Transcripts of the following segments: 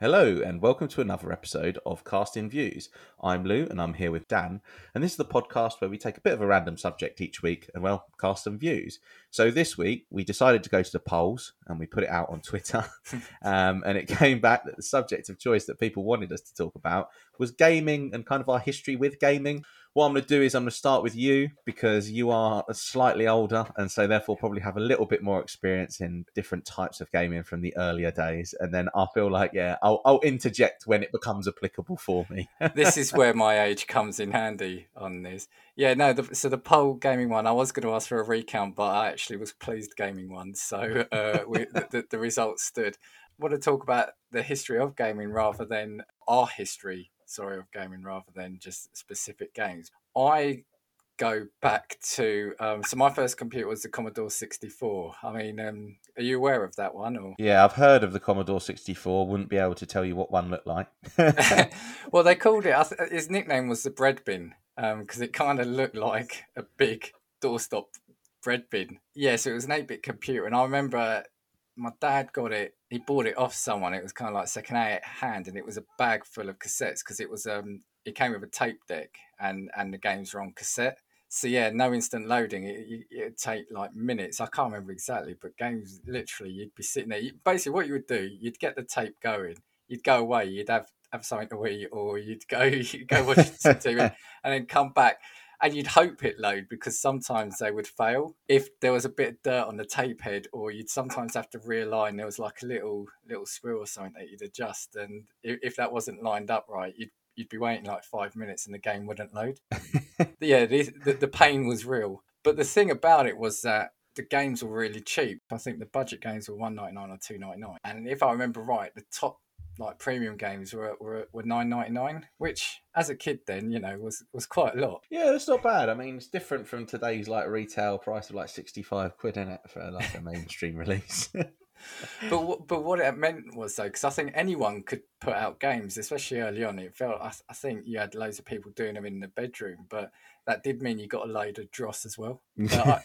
Hello, and welcome to another episode of Casting Views. I'm Lou, and I'm here with Dan, and this is the podcast where we take a bit of a random subject each week and, well, cast some views. So this week, we decided to go to the polls and we put it out on Twitter, um, and it came back that the subject of choice that people wanted us to talk about was gaming and kind of our history with gaming what I'm going to do is I'm going to start with you because you are slightly older and so therefore probably have a little bit more experience in different types of gaming from the earlier days. And then I feel like, yeah, I'll, I'll interject when it becomes applicable for me. this is where my age comes in handy on this. Yeah, no, the, so the poll gaming one, I was going to ask for a recount, but I actually was pleased gaming one. So uh, we, the, the results stood. I want to talk about the history of gaming rather than our history sorry, of gaming rather than just specific games. I go back to um, so my first computer was the Commodore 64. I mean, um, are you aware of that one? Or yeah, I've heard of the Commodore 64. Wouldn't be able to tell you what one looked like. well, they called it. His nickname was the bread bin because um, it kind of looked like a big doorstop bread bin. Yeah, so it was an 8-bit computer, and I remember my dad got it. He bought it off someone. It was kind of like second hand, and it was a bag full of cassettes because it was um it came with a tape deck and and the games were on cassette. So yeah, no instant loading. It, it, would take like minutes. I can't remember exactly, but games literally you'd be sitting there. You, basically, what you would do, you'd get the tape going. You'd go away. You'd have have something to eat, or you'd go you'd go watch TV, and then come back and you'd hope it load because sometimes they would fail. If there was a bit of dirt on the tape head or you'd sometimes have to realign there was like a little little screw or something that you'd adjust. And if, if that wasn't lined up right you'd you'd be waiting like five minutes and the game wouldn't load. Yeah the, the, the pain was real. But the thing about it was that the games were really cheap. I think the budget games were one ninety nine or two ninety nine, and if I remember right, the top like premium games were were, were nine ninety nine, which as a kid then you know was was quite a lot. Yeah, that's not bad. I mean, it's different from today's like retail price of like sixty five quid in it for like a mainstream release. but but what it meant was though, because I think anyone could put out games, especially early on. It felt I, I think you had loads of people doing them in the bedroom, but that did mean you got a load of dross as well. I,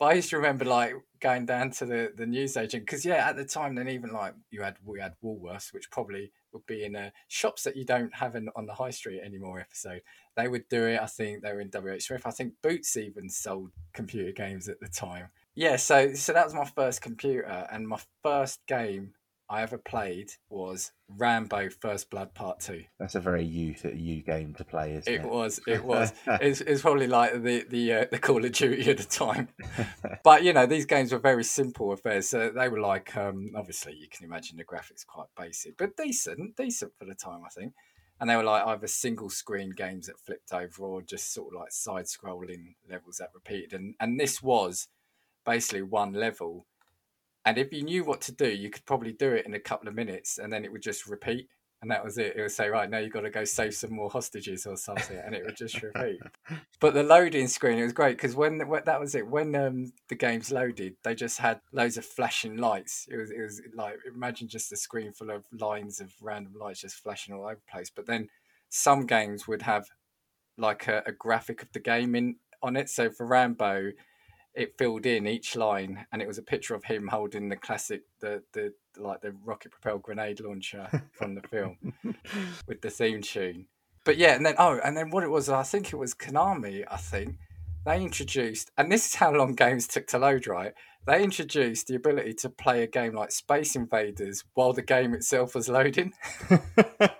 but I used to remember like going down to the, the newsagent because yeah, at the time then even like you had we had Woolworths, which probably would be in uh, shops that you don't have in, on the high street anymore. Episode they would do it. I think they were in WH Smith. I think Boots even sold computer games at the time. Yeah, so so that was my first computer and my first game I ever played was Rambo First Blood Part Two. That's a very you you game to play, isn't it? It was. It was. it's, it's probably like the the uh, the Call of Duty at the time. but you know, these games were very simple affairs. So they were like, um, obviously, you can imagine the graphics quite basic, but decent, decent for the time, I think. And they were like either single screen games that flipped over or just sort of like side scrolling levels that repeated. And and this was basically one level and if you knew what to do, you could probably do it in a couple of minutes and then it would just repeat. And that was it. It would say, right, now you've got to go save some more hostages or something. And it would just repeat. but the loading screen, it was great because when, when, that was it, when um, the games loaded, they just had loads of flashing lights. It was, it was like, imagine just a screen full of lines of random lights just flashing all over the place. But then some games would have like a, a graphic of the game in on it. So for Rambo, it filled in each line and it was a picture of him holding the classic the the like the rocket propelled grenade launcher from the film with the theme tune. But yeah and then oh and then what it was i think it was konami i think they introduced and this is how long games took to load right? They introduced the ability to play a game like space invaders while the game itself was loading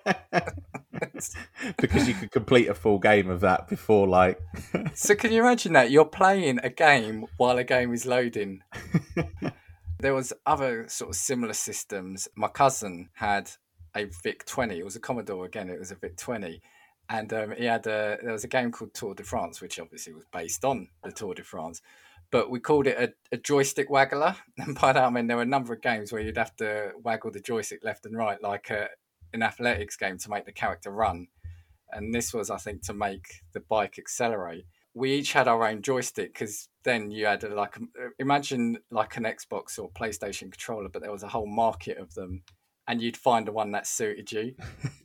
because you could complete a full game of that before like so can you imagine that? You're playing a game while a game is loading. There was other sort of similar systems. My cousin had a vic 20 it was a commodore again it was a vic 20 and um, he had a there was a game called tour de france which obviously was based on the tour de france. But we called it a, a, joystick waggler. And by that I mean there were a number of games where you'd have to waggle the joystick left and right, like a, an athletics game to make the character run. And this was, I think, to make the bike accelerate. We each had our own joystick because then you had a, like um, uh, imagine like an Xbox or PlayStation controller, but there was a whole market of them, and you'd find the one that suited you.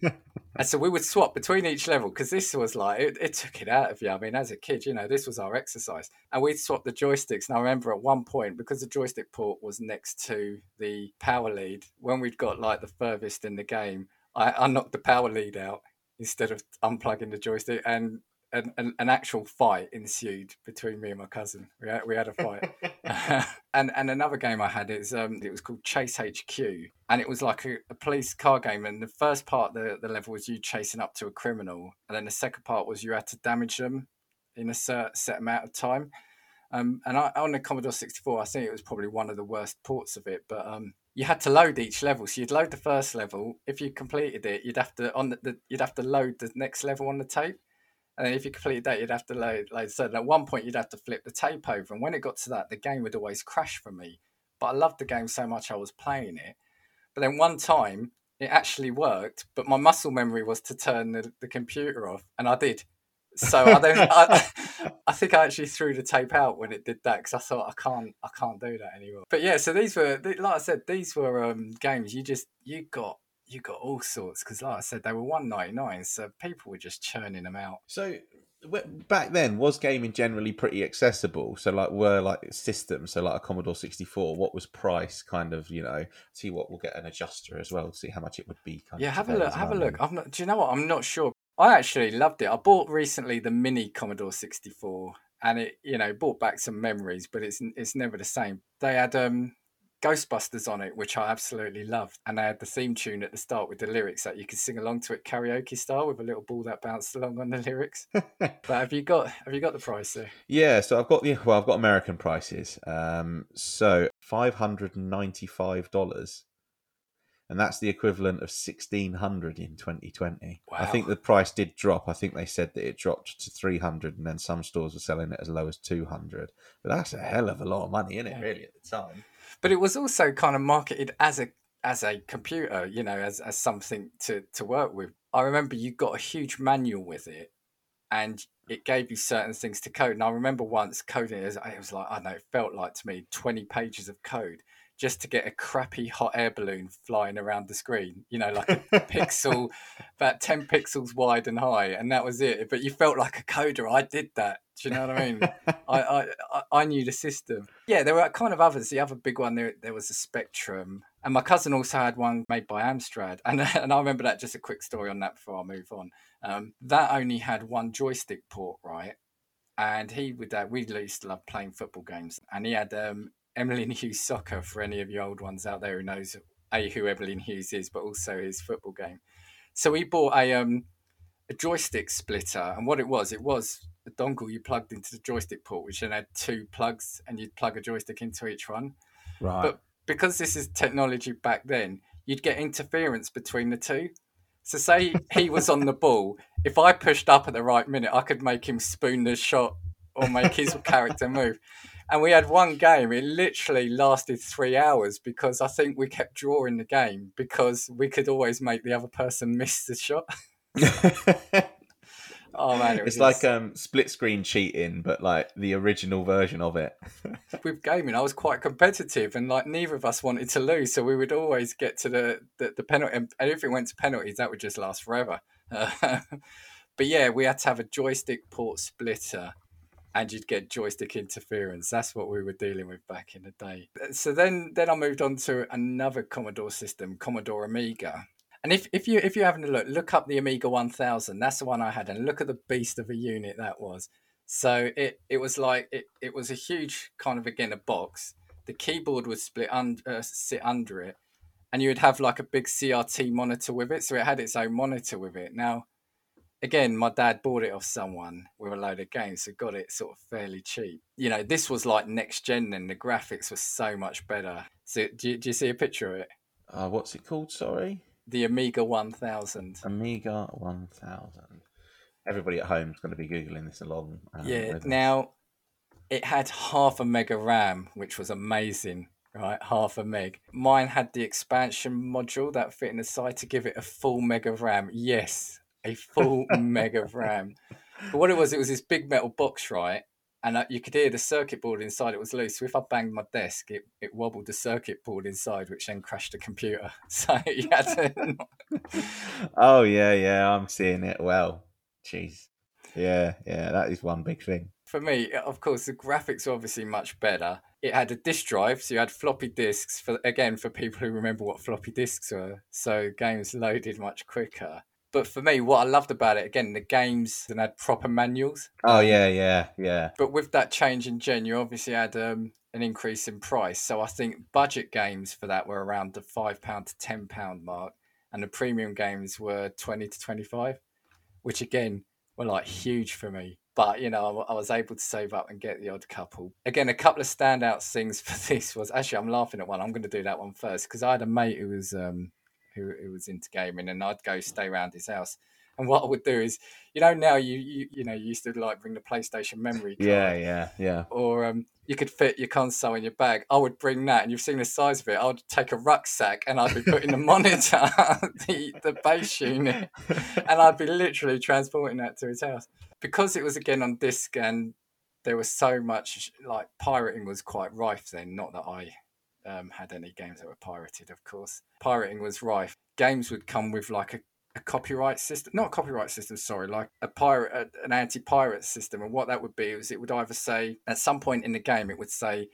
and so we would swap between each level because this was like it, it, took it out of you. I mean, as a kid, you know, this was our exercise, and we'd swap the joysticks. And I remember at one point because the joystick port was next to the power lead, when we'd got like the furthest in the game, I, I knocked the power lead out instead of unplugging the joystick, and an, an, an, actual fight ensued between me and my cousin. We had, we had a fight. and and another game I had is um it was called Chase HQ, and it was like a, a, police car game. And the first part the the level was you chasing up to a criminal, and then the second part was you had to damage them in a set, set amount of time. Um, and I, on the Commodore 64, I think it was probably one of the worst ports of it, but um, you had to load each level. So you'd load the first level. If you completed it, you'd have to on the, the you'd have to load the next level on the tape. And if you completed that, you'd have to load, load. So at one point, you'd have to flip the tape over. And when it got to that, the game would always crash for me. But I loved the game so much, I was playing it. But then one time, it actually worked. But my muscle memory was to turn the, the computer off, and I did. So I don't. I, I, think I actually threw the tape out when it did that because I thought I can't. I can't do that anymore. But yeah, so these were like I said, these were um, games you just you got you got all sorts because, like I said, they were one ninety nine, so people were just churning them out. So back then, was gaming generally pretty accessible? So, like, were like systems, so like a Commodore sixty four, what was price? Kind of, you know, see what we'll get an adjuster as well, see how much it would be. yeah, have a look. Have a look. I'm not. Do you know what? I'm not sure. I actually loved it. I bought recently the mini Commodore sixty four, and it, you know, brought back some memories, but it's it's never the same. They had um Ghostbusters on it, which I absolutely loved. And they had the theme tune at the start with the lyrics that you could sing along to it karaoke style with a little ball that bounced along on the lyrics. but have you got have you got the price there? Yeah, so I've got the well, I've got American prices. Um, so five hundred and ninety five dollars. And that's the equivalent of sixteen hundred in twenty twenty. Wow. I think the price did drop. I think they said that it dropped to three hundred, and then some stores were selling it as low as two hundred. But that's a hell of a lot of money, isn't it? Really, at the time but it was also kind of marketed as a as a computer, you know, as, as something to, to work with. I remember you got a huge manual with it and it gave you certain things to code. And I remember once coding it, it was like, I don't know, it felt like to me 20 pages of code just to get a crappy hot air balloon flying around the screen, you know, like a pixel, about 10 pixels wide and high. And that was it. But you felt like a coder. I did that. Do you know what I mean? I, I, I knew the system. Yeah, there were kind of others. The other big one, there, there was a Spectrum. And my cousin also had one made by Amstrad. And, and I remember that, just a quick story on that before I move on. Um, that only had one joystick port, right? and he would uh, we used to love playing football games and he had um, Emlyn Hughes soccer for any of you old ones out there who knows a who Emlyn Hughes is, but also his football game. So we bought a um a joystick splitter, and what it was, it was a dongle you plugged into the joystick port, which then had two plugs, and you'd plug a joystick into each one. Right. But because this is technology back then, you'd get interference between the two. So say he was on the ball, if I pushed up at the right minute, I could make him spoon the shot or make his character move and we had one game. It literally lasted three hours because I think we kept drawing the game because we could always make the other person miss the shot. oh man, it it's like um, split screen cheating, but like the original version of it. With gaming, I was quite competitive, and like neither of us wanted to lose, so we would always get to the the, the penalty. And if it went to penalties, that would just last forever. but yeah, we had to have a joystick port splitter and you'd get joystick interference. That's what we were dealing with back in the day. So then, then I moved on to another Commodore system, Commodore Amiga. And if, if you if you're having a look, look up the Amiga 1000. That's the one I had, and look at the beast of a unit that was. So it it was like it, it was a huge kind of again a box. The keyboard would split under uh, sit under it, and you would have like a big CRT monitor with it. So it had its own monitor with it. Now again, my dad bought it off someone with a load of games, so got it sort of fairly cheap. You know, this was like next gen, and the graphics were so much better. So, do you, do you see a picture of it? Uh, what's it called? Sorry, the Amiga One Thousand. Amiga One Thousand. Everybody at home is going to be googling this along. Um, yeah. Now, it had half a mega RAM, which was amazing right? Half a meg. Mine had the expansion module that fit in the side to give it a full mega RAM. Yes, a full mega RAM. But what it was, it was this big metal box, right? and uh, you could hear the circuit board inside it was loose. So if I banged my desk, it, it wobbled the circuit board inside, which then crashed the computer. So you had to. oh yeah, yeah, I'm seeing it. Well, jeez, yeah, yeah, that is one big thing. For me, of course, the graphics are obviously much better. It had a disk drive, so you had floppy disks for again for people who remember what floppy disks were. So games loaded much quicker. But for me, what I loved about it, again, the games and had proper manuals. Oh yeah, yeah, yeah. But with that change in gen, you obviously had um, an increase in price. So I think budget games for that were around the five pound to ten pound mark, and the premium games were twenty to twenty five, which again were like huge for me. But you know, I, I was able to save up and get the odd couple. Again, a couple of standout things for this was actually I'm laughing at one. I'm going to do that one first because I had a mate who was um, who, who was into gaming, and I'd go stay around his house. And what I would do is, you know, now you you, you know you used to like bring the PlayStation memory card, yeah, yeah, yeah, or um, you could fit your console in your bag. I would bring that, and you've seen the size of it. I would take a rucksack, and I'd be putting the monitor, the the base unit, and I'd be literally transporting that to his house because it was again on disc, and there was so much like pirating was quite rife then. Not that I um, had any games that were pirated, of course. Pirating was rife. Games would come with like a, a copyright system, not a copyright system, sorry, like a pirate, a, an anti-pirate system. And what that would be is it would either say at some point in the game, it would say,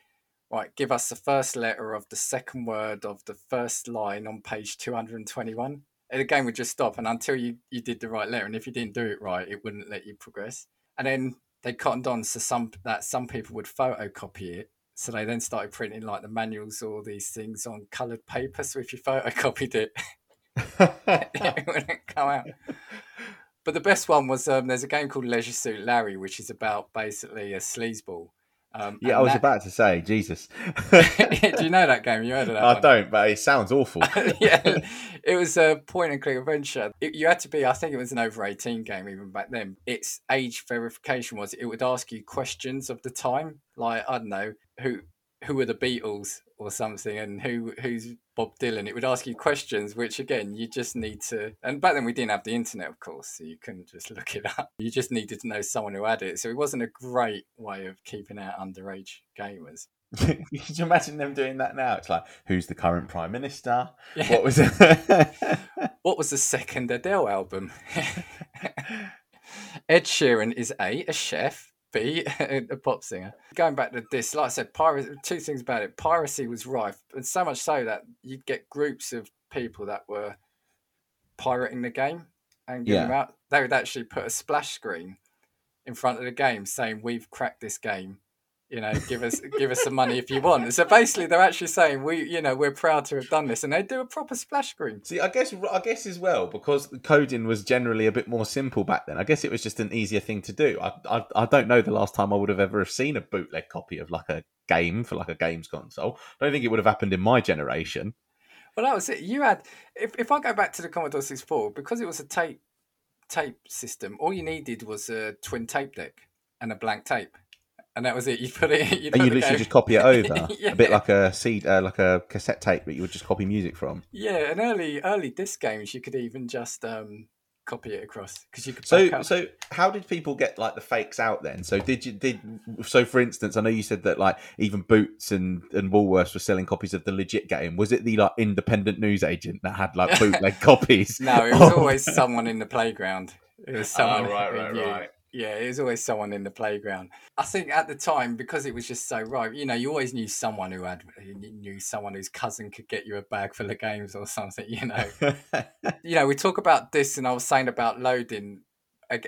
right, give us the first letter of the second word of the first line on page 221. And the game would just stop, and until you, you did the right letter, and if you didn't do it right, it wouldn't let you progress. And then they cottoned on so some that some people would photocopy it so they then started printing like the manuals or these things on coloured paper. So if you photocopied it, it wouldn't come out. But the best one was um, there's a game called Leisure Suit Larry, which is about basically a sleazeball. Um, yeah, I was that... about to say, Jesus. Do you know that game? You heard of that? I one? don't, but it sounds awful. yeah, it was a point and click adventure. It, you had to be, I think it was an over 18 game even back then. Its age verification was it would ask you questions of the time, like, I don't know, who who are the Beatles or something, and who who's Bob Dylan. It would ask you questions, which again you just need to. And back then we didn't have the internet, of course, so you couldn't just look it up. You just needed to know someone who had it. So it wasn't a great way of keeping out underage gamers. Could you imagine them doing that now? It's like, who's the current prime minister? Yeah. What was it? what was the second Adele album? Ed Sheeran is a a chef be a pop singer. Going back to this, like I said, piracy. Two things about it: piracy was rife, and so much so that you'd get groups of people that were pirating the game and getting yeah. out. They would actually put a splash screen in front of the game saying, "We've cracked this game you know, give us give us some money if you want. So basically, they're actually saying we, you know, we're proud to have done this, and they do a proper splash screen. See, I guess I guess as well because the coding was generally a bit more simple back then. I guess it was just an easier thing to do. I I, I don't know the last time I would have ever seen a bootleg copy of like a game for like a games console. I don't think it would have happened in my generation. Well, that was it. You had if if I go back to the Commodore 64 because it was a tape tape system. All you needed was a twin tape deck and a blank tape and that was it. You put it. You and you literally just copy it over, yeah. a bit like a seed, uh, like a cassette tape that you would just copy music from. Yeah, and early early disc games, you could even just um, copy it across because you could. So so how did people get like the fakes out then? So did you did so for instance, I know you said that like even Boots and and Woolworths were selling copies of the legit game. Was it the like independent news agent that had like bootleg copies? No, it was always someone in the playground. It was someone. Oh, right, right, right. Yeah, it was always someone in the playground. I think at the time, because it was just so right, you know, you always knew someone who had, knew someone whose cousin could get you a bag full of games or something, you know. you know, we talk about this, and I was saying about loading.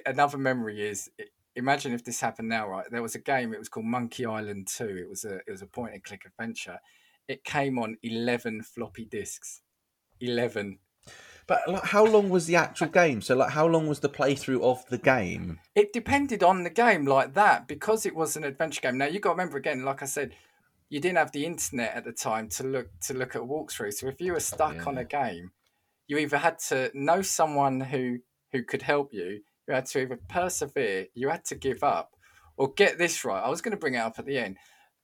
Another memory is imagine if this happened now, right? There was a game, it was called Monkey Island 2. It was a, it was a point and click adventure. It came on 11 floppy disks. 11 but like, how long was the actual game? So, like, how long was the playthrough of the game? It depended on the game, like that, because it was an adventure game. Now you got to remember again, like I said, you didn't have the internet at the time to look to look at walkthrough. So if you were stuck yeah. on a game, you either had to know someone who who could help you. You had to either persevere, you had to give up, or get this right. I was going to bring it up at the end,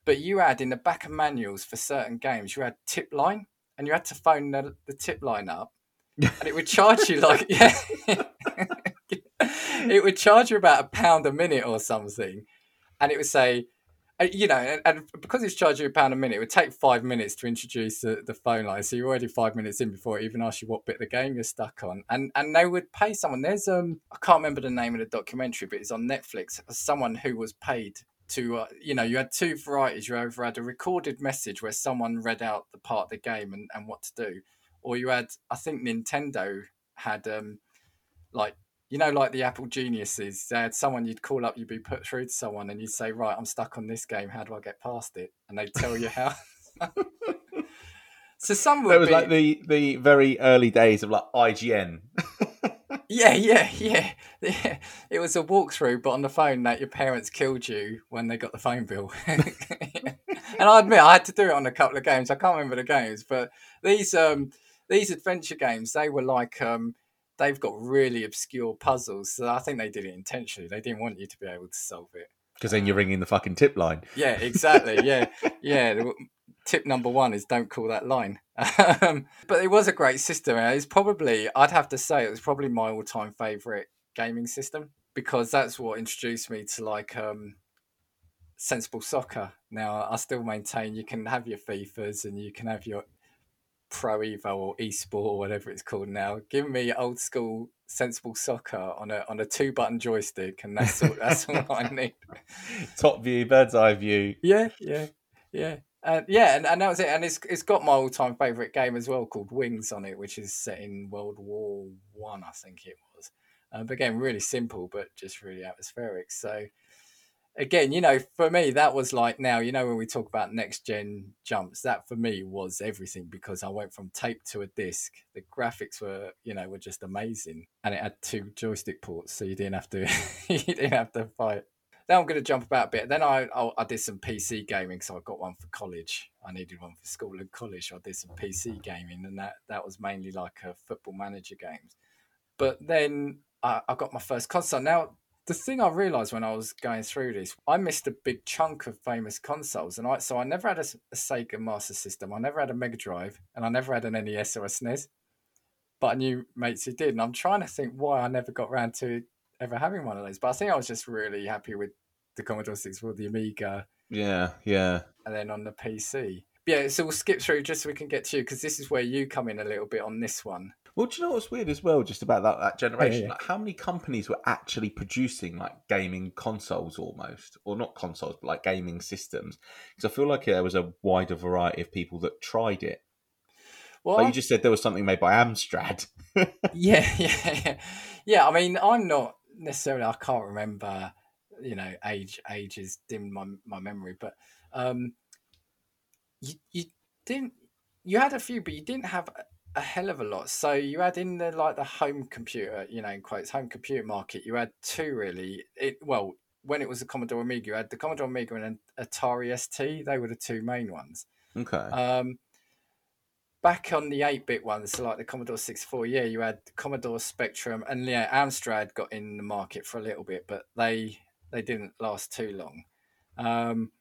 but you had in the back of manuals for certain games, you had tip line, and you had to phone the, the tip line up and it would charge you like yeah, it would charge you about a pound a minute or something. and it would say, uh, you know, and, and because it's charging you a pound a minute, it would take five minutes to introduce the, the phone line. So you're already five minutes in before it even asks you what bit of the game you're stuck on. And and they would pay someone. There's um I can't remember the name of the documentary, but it's on Netflix. Someone who was paid to uh, you know you had two varieties. You either had a recorded message where someone read out the part of the game and, and what to do, or you had I think Nintendo had um like you know, like the Apple geniuses, they had someone you'd call up, you'd be put through to someone, and you'd say, "Right, I'm stuck on this game. How do I get past it?" And they'd tell you how. so some would It was be, like the the very early days of like IGN. yeah, yeah, yeah, yeah. It was a walkthrough, but on the phone that your parents killed you when they got the phone bill. and I admit, I had to do it on a couple of games. I can't remember the games, but these um these adventure games, they were like um they've got really obscure puzzles. So I think they did it intentionally. They didn't want you to be able to solve it. Because then you're ringing the fucking tip line. Yeah, exactly. Yeah, yeah. Tip number one is don't call that line. Um, but it was a great system. It's probably, I'd have to say, it was probably my all-time favorite gaming system because that's what introduced me to like um, sensible soccer. Now I still maintain you can have your FIFAs and you can have your Pro Evo or eSport or whatever it's called now. Give me old school sensible soccer on a on a two button joystick, and that's all that's all I need. Top view, bird's eye view. Yeah, yeah, yeah. Uh, yeah, and, and that was it. And it's it's got my all time favourite game as well, called Wings on it, which is set in World War One, I, I think it was. Uh, but again, really simple, but just really atmospheric. So again, you know, for me, that was like now, you know, when we talk about next gen jumps, that for me was everything because I went from tape to a disc. The graphics were, you know, were just amazing, and it had two joystick ports, so you didn't have to, you didn't have to fight. Then I'm going to jump about a bit. Then I, I, I did some PC gaming, so I got one for college. I needed one for school and college. So I did some PC gaming, and that that was mainly like a football manager games. But then I, I got my first console. Now the thing I realized when I was going through this, I missed a big chunk of famous consoles, and I so I never had a, a, Sega Master System, I never had a Mega Drive, and I never had an NES or a SNES. But I knew mates who did, and I'm trying to think why I never got around to ever having one of those. But I think I was just really happy with the Commodore 64, the Amiga. Yeah, yeah. And then on the PC. Yeah, so we'll skip through just so we can get to you because this is where you come in a little bit on this one. Well, do you know what's weird as well, just about that, that generation? Yeah, yeah. Like how many companies were actually producing like gaming consoles almost, or not consoles, but like gaming systems? Because I feel like there was a wider variety of people that tried it. Well, like you just said there was something made by Amstrad. yeah, yeah, yeah, yeah. I mean, I'm not necessarily. I can't remember. You know, age ages dim my my memory, but um, you you didn't. You had a few, but you didn't have a hell of a lot. So you had in the like the home computer, you know, in quotes, home computer market, you had two really. It well, when it was the Commodore Amiga, you had the Commodore Amiga and Atari ST. They were the two main ones. Okay. Um, back on the eight bit ones, so like the Commodore six four, yeah, you had Commodore Spectrum, and yeah, Amstrad got in the market for a little bit, but they they didn't last too long. Um,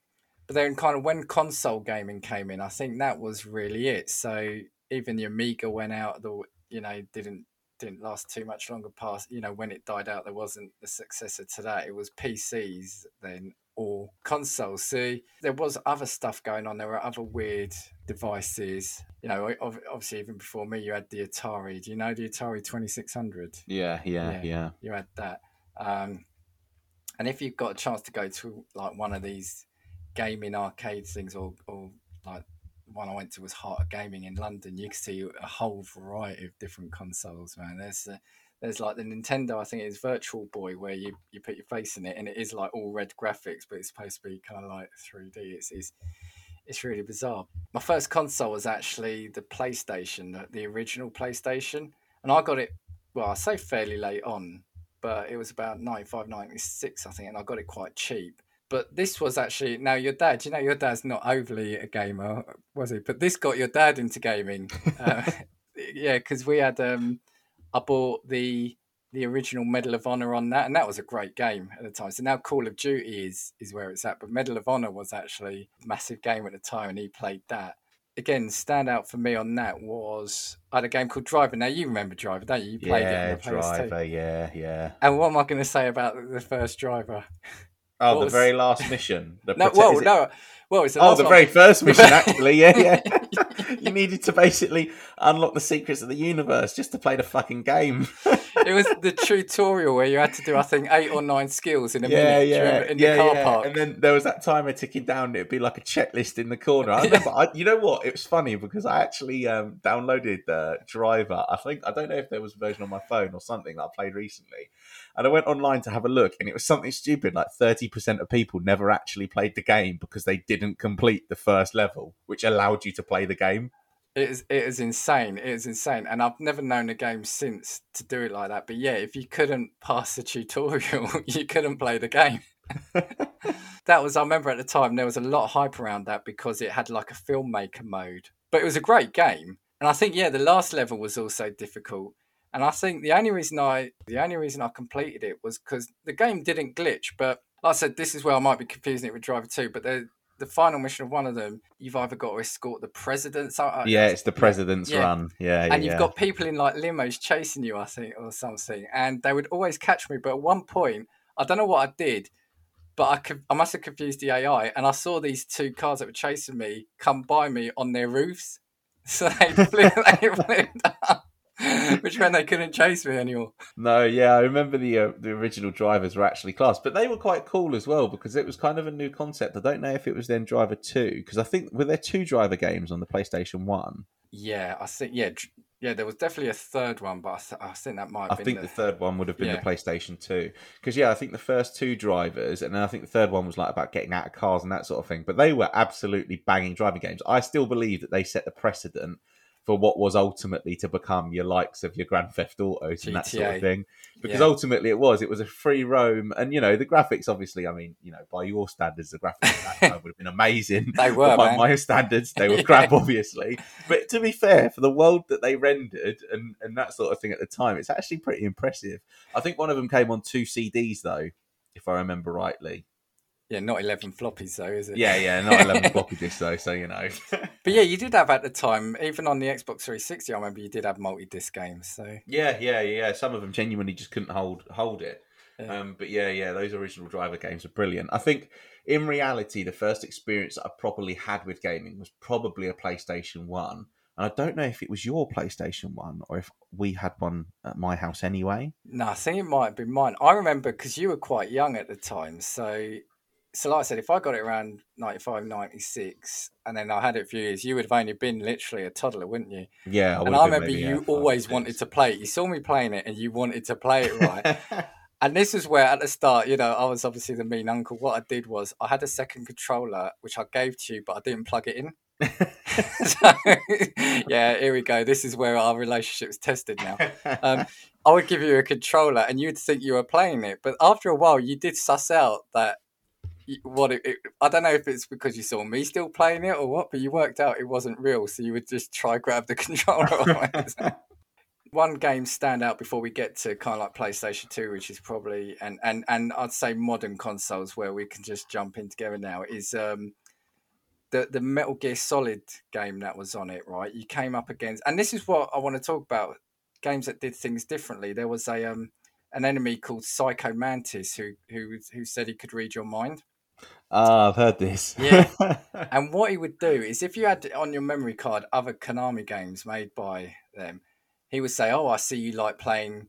but then, kind of when console gaming came in, I think that was really it. So even the Amiga went out. The you know didn't didn't last too much longer. Past you know when it died out, there wasn't the successor to that. It was PCs then or consoles. See, there was other stuff going on. There were other weird devices. You know, obviously even before me, you had the Atari. Do you know the Atari Twenty Six Hundred? Yeah, yeah, yeah. You had that. Um, and if you've got a chance to go to like one of these gaming arcade things or, or like one I went to was Heart of Gaming in London. You can see a whole variety of different consoles, man. There's uh, there's like the Nintendo, I think it's Virtual Boy, where you, you put your face in it, and it is like all red graphics, but it's supposed to be kind of like 3D. It's, it's it's really bizarre. My first console was actually the PlayStation, the, the original PlayStation, and I got it. Well, I say fairly late on, but it was about 95, 96, I think, and I got it quite cheap but this was actually now your dad. You know, your dad's not overly a gamer, was he? But this got your dad into gaming. uh, yeah, because we had um, I bought the the original Medal of Honor on that, and that was a great game at the time. So now Call of Duty is is where it's at, but Medal of Honor was actually a massive game at the time, and he played that. Again, standout for me on that was I had a game called Driver. Now you remember Driver, don't you? You played yeah, it the Driver, yeah, yeah. And what am I going to say about the first Driver? Oh, What the was- very last mission. The No, prote- well, it- no. Well, it's the Oh, the one. very first mission, actually. Yeah, yeah. you needed to basically unlock the secrets of the universe just to play the fucking game. it was the tutorial where you had to do, I think, eight or nine skills in a yeah, minute. Yeah, in yeah, the car yeah. park. And then there was that timer ticking down. It'd be like a checklist in the corner. I remember. I, you know what? It was funny because I actually um, downloaded the Driver. I think I don't know if there was a version on my phone or something that I played recently. And I went online to have a look, and it was something stupid. Like thirty percent of people never actually played the game because they didn't complete the first level, which allowed you to play the game. It is it is insane. It is insane, and I've never known a game since to do it like that. But yeah, if you couldn't pass the tutorial, you couldn't play the game. that was I remember at the time there was a lot of hype around that because it had like a filmmaker mode, but it was a great game. And I think yeah, the last level was also difficult. And I think the only reason I the only reason I completed it was because the game didn't glitch. But like I said, this is where I might be confusing it with Driver Two. But the the final mission of one of them, you've either got to escort the president. So uh, uh, Yeah, it's the president's yeah. run. Yeah, and yeah. you've got people in like limos chasing you, I think, or something, and they would always catch me. But at one point, I don't know what I did, but I could, I must have confused the AI, and I saw these two cars that were chasing me come by me on their roofs, so they flew, they flew down, which meant they couldn't chase me anymore. No, yeah, I remember the uh, the original drivers were actually class, but they were quite cool as well because it was kind of a new concept. I don't know if it was then Driver Two because I think were there two driver games on the PlayStation One. Yeah, I think yeah, dr- yeah. There was definitely a third one, but I, th- I think that might. Have I think the, the third one would have been Yeah. the PlayStation Two because yeah, I think the first two drivers, and then I think the third one was like about getting out of cars and that sort of thing. But they were absolutely banging driving games. I still believe that they set the precedent for what was ultimately to become your likes of your Grand Theft Autos and that sort of thing. Because Yeah. ultimately it was, it was a free roam, and you know the graphics. Obviously, I mean, you know, by your standards, the graphics at that time would have been amazing. They were, by man. my standards, they were Yeah. crap, obviously. But to be fair, for the world that they rendered and, and that sort of thing at the time, it's actually pretty impressive. I think one of them came on two CDs, though, if I remember rightly. Yeah, not eleven floppies though, is it? Yeah, yeah, not 11 floppy disks, though, so you know. But yeah, you did have at the time, even on the Xbox 360, I remember you did have multi-disc games. So yeah, yeah, yeah. Some of them genuinely just couldn't hold hold it. Yeah. Um, but yeah, yeah, those original driver games are brilliant. I think in reality, the first experience that I properly had with gaming was probably a PlayStation One. And I don't know if it was your PlayStation One or if we had one at my house anyway. no, I think it might be mine. I remember because you were quite young at the time. So, so like I said, if I got it around 95, 96, and then I had it for years, you would have only been literally a toddler, wouldn't you? Yeah, I and I remember maybe, you yeah, always six. wanted to play it. You saw me playing it, and you wanted to play it right. And this is where, at the start, you know, I was obviously the mean uncle. What I did was I had a second controller, which I gave to you, but I didn't plug it in. so, yeah, here we go. This is where our relationship's tested now. Um, I would give you a controller, and you'd think you were playing it, but after a while, you did suss out that what it, it. I don't know if it's because you saw me still playing it or what, but you worked out it wasn't real, so you would just try grab the controller. one game stand out before we get to kind of like PlayStation 2, which is probably and and and I'd say modern consoles where we can just jump in together now is um the the Metal Gear Solid game that was on it, right? You came up against and this is what I want to talk about games that did things differently. There was a um an enemy called Psycho Mantis who who who said he could read your mind. Ah, I've heard this. Yeah. And what he would do is if you had on your memory card other Konami games made by them, he would say, Oh, I see you like playing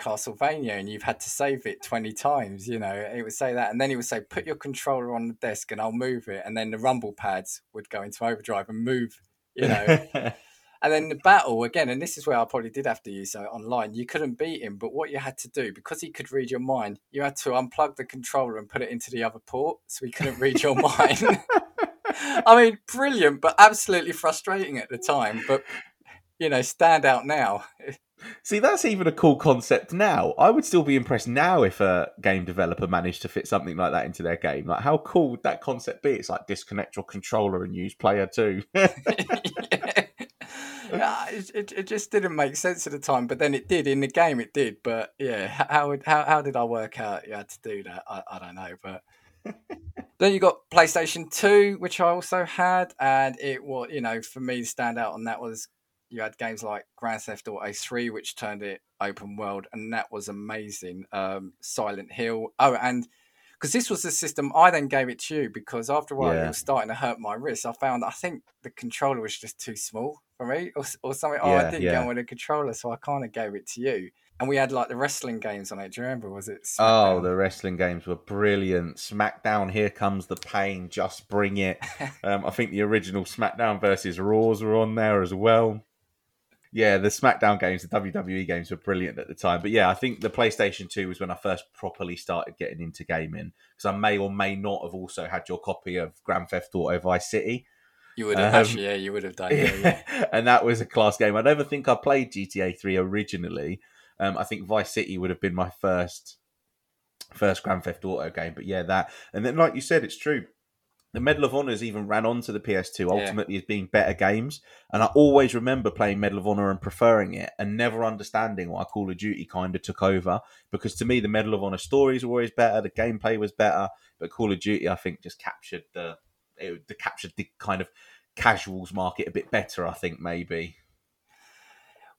Castlevania and you've had to save it 20 times. You know, he would say that. And then he would say, Put your controller on the desk and I'll move it. And then the rumble pads would go into overdrive and move, you know. and then the battle again, and this is where I probably did have to use it online. You couldn't beat him, but what you had to do, because he could read your mind, you had to unplug the controller and put it into the other port so he couldn't read your mind. I mean, brilliant, but absolutely frustrating at the time. But you know, stand out now. See, that's even a cool concept now. I would still be impressed now if a game developer managed to fit something like that into their game. Like, how cool would that concept be? It's like disconnect your controller and use player two. Yeah, it, it, it just didn't make sense at the time, but then it did in the game. It did, but yeah, how how how did I work out you had to do that? I, I don't know, but then you got PlayStation Two, which I also had, and it was you know for me to stand out on that was you had games like Grand Theft Auto Three, which turned it open world, and that was amazing. Um, Silent Hill, oh, and because this was the system I then gave it to you because after a while Yeah. it was starting to hurt my wrist. I found I think the controller was just too small for me or, or something. Oh, I didn't yeah. go with a controller, so I kind of gave it to you. And we had like the wrestling games on it. Do you remember? Was it? Oh, the wrestling games were brilliant. SmackDown, Here Comes the Pain, Just Bring It. Um, I think the original SmackDown versus Raws were on there as well. Yeah, the SmackDown games, the WWE games were brilliant at the time. But yeah, I think the PlayStation 2 was when I first properly started getting into gaming because I may or may not have also had your copy of Grand Theft Auto Vice City. you would have um, actually, yeah, you would have done. Yeah, yeah. and that was a class game. I never think I played GTA 3 originally. Um, I think Vice City would have been my first first Grand Theft Auto game. But yeah, that and then like you said, it's true. The Medal of Honors even ran onto the PS2 ultimately as being better games. And I always remember playing Medal of Honor and preferring it and never understanding why Call of Duty kind of took over. Because to me, the Medal of Honor stories were always better, the gameplay was better. But Call of Duty, I think, just captured the, it, the captured the kind of casuals market a bit better, I think, maybe.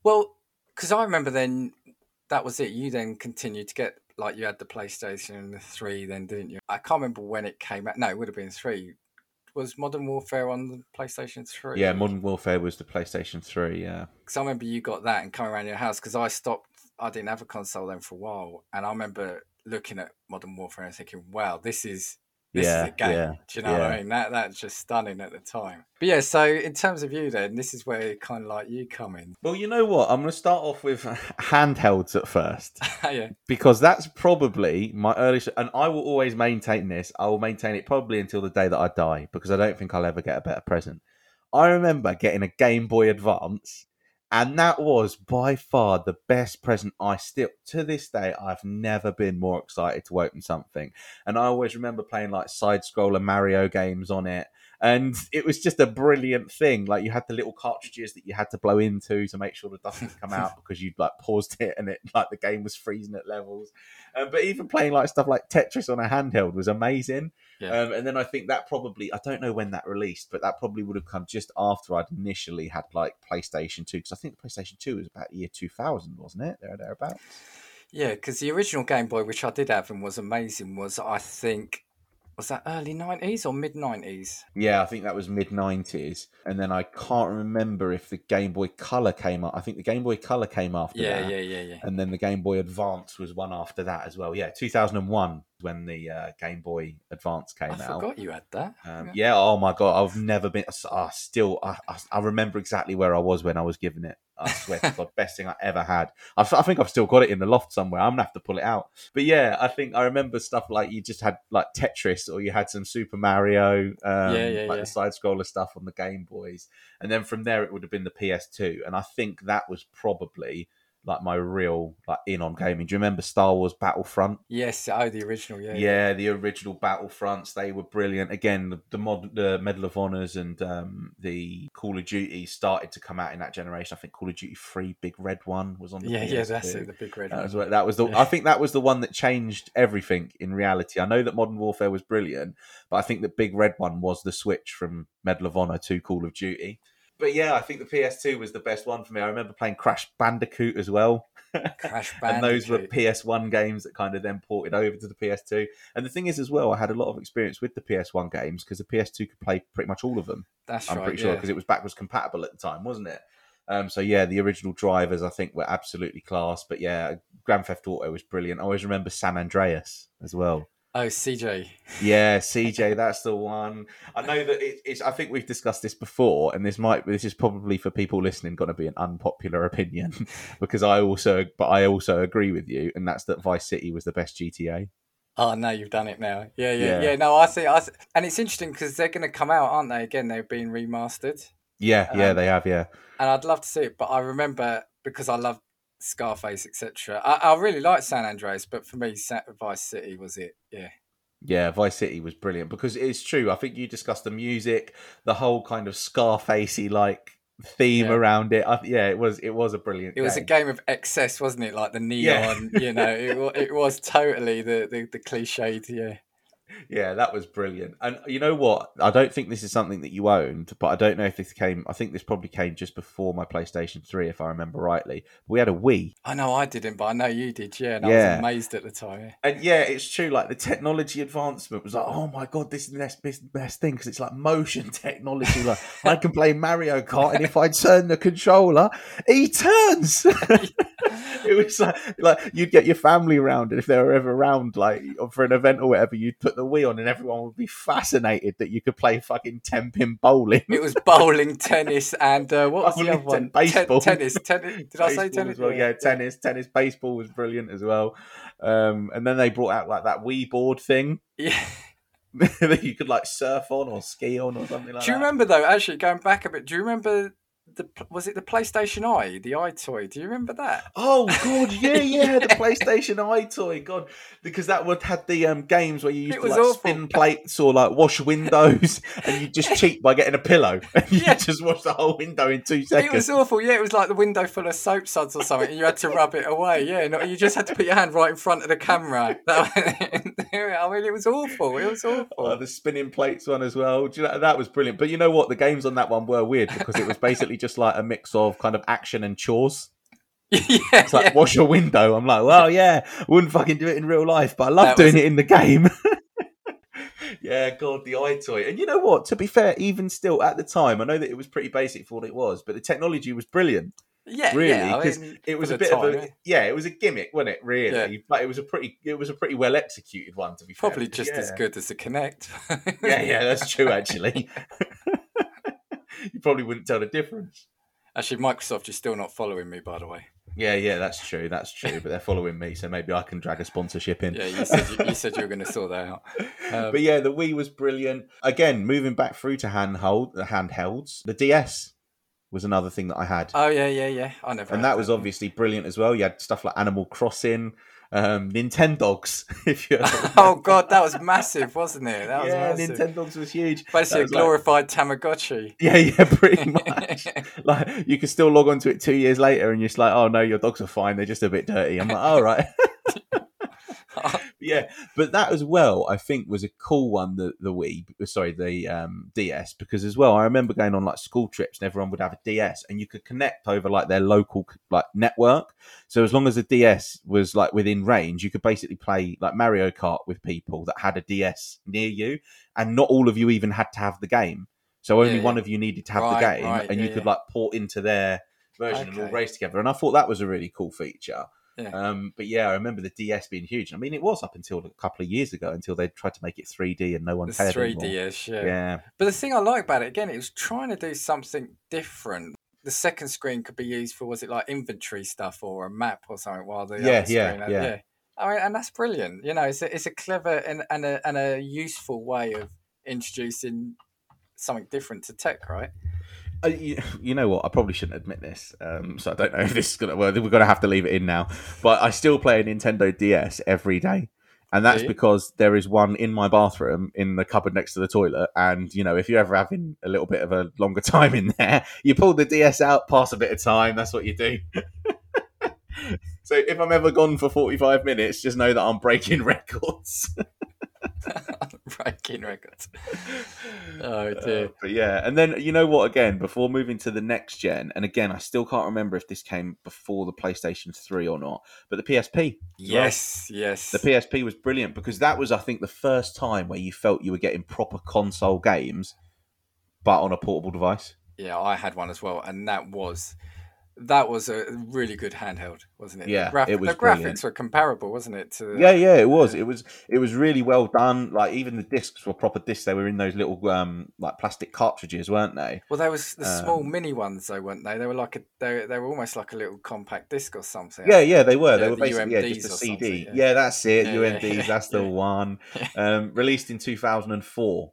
Well, because I remember then that was it. You then continued to get like you had the PlayStation Three, then didn't you? I can't remember when it came out. No, it would have been three. Was Modern Warfare on the PlayStation Three? Yeah, Modern Warfare was the PlayStation 3, yeah. Because I remember you got that and coming around your house because I stopped. I didn't have a console then for a while, and I remember looking at Modern Warfare and thinking, "Wow, this is this yeah, is a game." yeah, Do you know what I mean? That that's just stunning at the time. But yeah, so in terms of you, then this is where kind of like you come in. Well, you know what? I'm going to start off with handhelds at first. yeah, because that's probably my earliest and i will always maintain this i will maintain it probably until the day that i die because i don't think i'll ever get a better present i remember getting a game boy advance and that was by far the best present i still to this day i've never been more excited to open something. And i always remember playing like side scroller mario games on it and it was just a brilliant thing. Like you had the little cartridges that you had to blow into to make sure the dust didn't come out because you'd like paused it and it like the game was freezing at levels. Um, but even playing like stuff like Tetris on a handheld was amazing. Yeah. Um, and then I think that probably I don't know when that released, but that probably would have come just after I'd initially had like PlayStation Two because I think the PlayStation Two was about year two thousand, wasn't it? There thereabouts. yeah. Because the original Game Boy, which I did have and was amazing, was I think was that early nineties or mid nineties? Yeah, I think that was mid nineties, and then I can't remember if the Game Boy Color came up. I think the Game Boy Color came after Yeah, that. yeah, yeah, yeah. and then the Game Boy Advance was one after that as well. Yeah, 2001 when the uh, Game Boy Advance came I out. I forgot you had that. Um, Yeah. yeah. Oh my god, I've never been. I still, I, I, I remember exactly where I was when I was given it. I swear to God, best thing I ever had. I, think I've still got it in the loft somewhere. I'm gonna have to pull it out. But yeah, I think I remember stuff like you just had like Tetris, or you had some Super Mario, um, Yeah, yeah, like yeah. the side scroller stuff on the Game Boys, and then from there it would have been the PS2, and I think that was probably like my real like in on gaming. Do you remember Star Wars Battlefront? Yes, oh, the original. Yeah, Yeah, the original Battlefronts, they were brilliant. Again, the, the mod, the Medal of Honors and um, the Call of Duty started to come out in that generation. I think Call of Duty Three, Big Red One, was on the yeah, yeah. That's it. The big red That was, that was the. Yeah. I think that was the one that changed everything in reality. I know that Modern Warfare was brilliant, but I think the Big Red One was the switch from Medal of Honor to Call of Duty. But yeah, I think the PS2 was the best one for me. I remember playing Crash Bandicoot as well Crash Bandicoot. and those were PS1 games that kind of then ported over to the PS2. And the thing is, as well, I had a lot of experience with the PS1 games because the PS2 could play pretty much all of them. That's I'm right. pretty sure yeah. because it was backwards compatible at the time, wasn't it? Um, so yeah, the original drivers I think were absolutely class. But yeah, Grand Theft Auto was brilliant. I always remember San Andreas as well. Oh, CJ. Yeah, CJ, that's the one. I know that it, it's. I think we've discussed this before, and this might. This is probably for people listening going to be an unpopular opinion because I also, but I also agree with you, and that's that Vice City was the best GTA. Oh no, you've done it now. Yeah, yeah, Yeah. yeah. No, I see. I see. And it's interesting because they're going to come out, aren't they? Again, they're being remastered, Yeah, yeah, Um, they have. Yeah, and I'd love to see it. But I remember because I love Scarface, etc. I, I really like San Andreas, but for me, Vice City was it. Yeah, yeah. Vice City was brilliant because it's true. I think you discussed the music, the whole kind of Scarfacey like theme Yeah. around it. I, yeah, it was. It was a brilliant. it was a game. game of excess, wasn't it? Like the Yeah. neon. you know, it, it was totally the the, the cliched. Yeah, Yeah, that was brilliant. And you know what? I don't think this is something that you owned, but I don't know if this came. I think this probably came just before my PlayStation 3, if I remember rightly. We had a Wii. I know I didn't, but I know you did. Yeah, and I was amazed at the time. And yeah, it's true. Like the technology advancement was like, oh my god, this is the best, best, best thing because it's like motion technology. Like I can play Mario Kart, and if I turn the controller, he turns. it was like, like you'd get your family around, and if they were ever around, like for an event or whatever, you'd put the Wii on, and everyone would be fascinated that you could play fucking ten pin bowling. It was bowling, tennis, and uh, what was the other one? ten- baseball. Ten- tennis, tennis. Did I say tennis? well? Yeah, tennis, tennis, baseball was brilliant as well. Um, and then they brought out like that Wii board thing. Yeah. that you could like surf on or ski on or something like that. Do you that. remember though? Actually, going back a bit, do you remember the was it the PlayStation Eye, the Eye toy? Do you remember that? Oh god, yeah, yeah, the PlayStation Eye toy, God, because that would had the um, games where you used It to like awful. spin plates or like wash windows, and you just cheat by getting a pillow, and you Yeah. just wash the whole window in two seconds. It was awful. Yeah, it was like the window full of soap suds or something, and you had to rub it away. Yeah, no, you just had to put your hand right in front of the camera. I mean, it was awful. It was awful. Oh, the spinning plates one as well. Do you know, that was brilliant. But you know what? The games on that one were weird because it was basically just like a mix of kind of action and chores. yeah, It's like yeah. wash your window. I'm like, well, yeah, wouldn't fucking do it in real life, but I love That doing was- it in the game. yeah, God, the eye toy. And you know what? To be fair, even still at the time, I know that it was pretty basic for what it was, but the technology was brilliant. yeah, really, yeah, I mean, It was a bit time, of a yeah, it was a gimmick, wasn't it? Really, Yeah. but it was a pretty it was a pretty well executed one. To be fair. probably just as good as the Kinect. Yeah, yeah, that's true. Actually, you probably wouldn't tell the difference. Actually, Microsoft is still not following me, by the way. Yeah, yeah, that's true. That's true. But they're following me, so maybe I can drag a sponsorship in. Yeah, you said you, you said you were going to sort that out. Um, but yeah, the Wii was brilliant. Again, moving back through to handhold, the handhelds, the DS was another thing that I had, Oh yeah, yeah, yeah. I never. and that was obviously brilliant as well. You had stuff like Animal Crossing, um, Nintendogs. If you oh god, that was massive, wasn't it? That was yeah, massive. Nintendogs was huge. Basically, a was like- glorified Tamagotchi. yeah, yeah, pretty much. like you can still log onto it two years later, and you're just like, oh no, your dogs are fine. They're just a bit dirty. I'm like, all right. yeah, but that as well, I think was a cool one. The the Wii, sorry, the um, DS, because as well, I remember going on like school trips, and everyone would have a DS, and you could connect over like their local like network. So as long as the DS was like within range, you could basically play like Mario Kart with people that had a DS near you, and not all of you even had to have the game. So only Yeah, one yeah. of you needed to have Right, the game, right, and yeah, you could like port into their version and all race together. And I thought that was a really cool feature. Yeah. Um, but yeah, I remember the DS being huge. I mean, it was up until a couple of years ago until they tried to make it 3D and no one cared three anymore. DS, yeah. Yeah, But the thing I like about it again, it was trying to do something different. The second screen could be used for was it like inventory stuff or a map or something, while the Yeah, other yeah, screen had- yeah. I mean, and that's brilliant. You know, it's a, it's a clever and, and a and a useful way of introducing something different to tech, right? Uh, you, you know what? I probably shouldn't admit this, um, so I don't know if this is gonna. Well, we're gonna have to leave it in now. But I still play a Nintendo DS every day, and that's you? because there is one in my bathroom in the cupboard next to the toilet. And you know, if you're ever having a little bit of a longer time in there, you pull the DS out, pass a bit of time. That's what you do. so if I'm ever gone for 45 minutes, just know that I'm breaking records. Breaking records. Oh dear. Uh, but yeah, and then you know what? Again, before moving to the next gen, and again, I still can't remember if this came before the PlayStation Three or not. But the PSP, yes, yes. the PSP was brilliant because that was, I think, the first time where you felt you were getting proper console games, but on a portable device. Yeah, I had one as well, and that was that was a really good handheld, wasn't it? Yeah, the, graph- it was the graphics brilliant. were comparable, wasn't it? To Yeah, yeah, it was. It was. It was really well done. Like even the discs were proper discs. They were in those little um like plastic cartridges, weren't they? Well, there was the small Um, mini ones, though, weren't they? They were like a they, they were almost like a little compact disc or something. Yeah, yeah, they were. Yeah, they were the basically yeah, just a CD. Yeah. yeah. that's it. UMDs, that's the one. Um, released in 2004.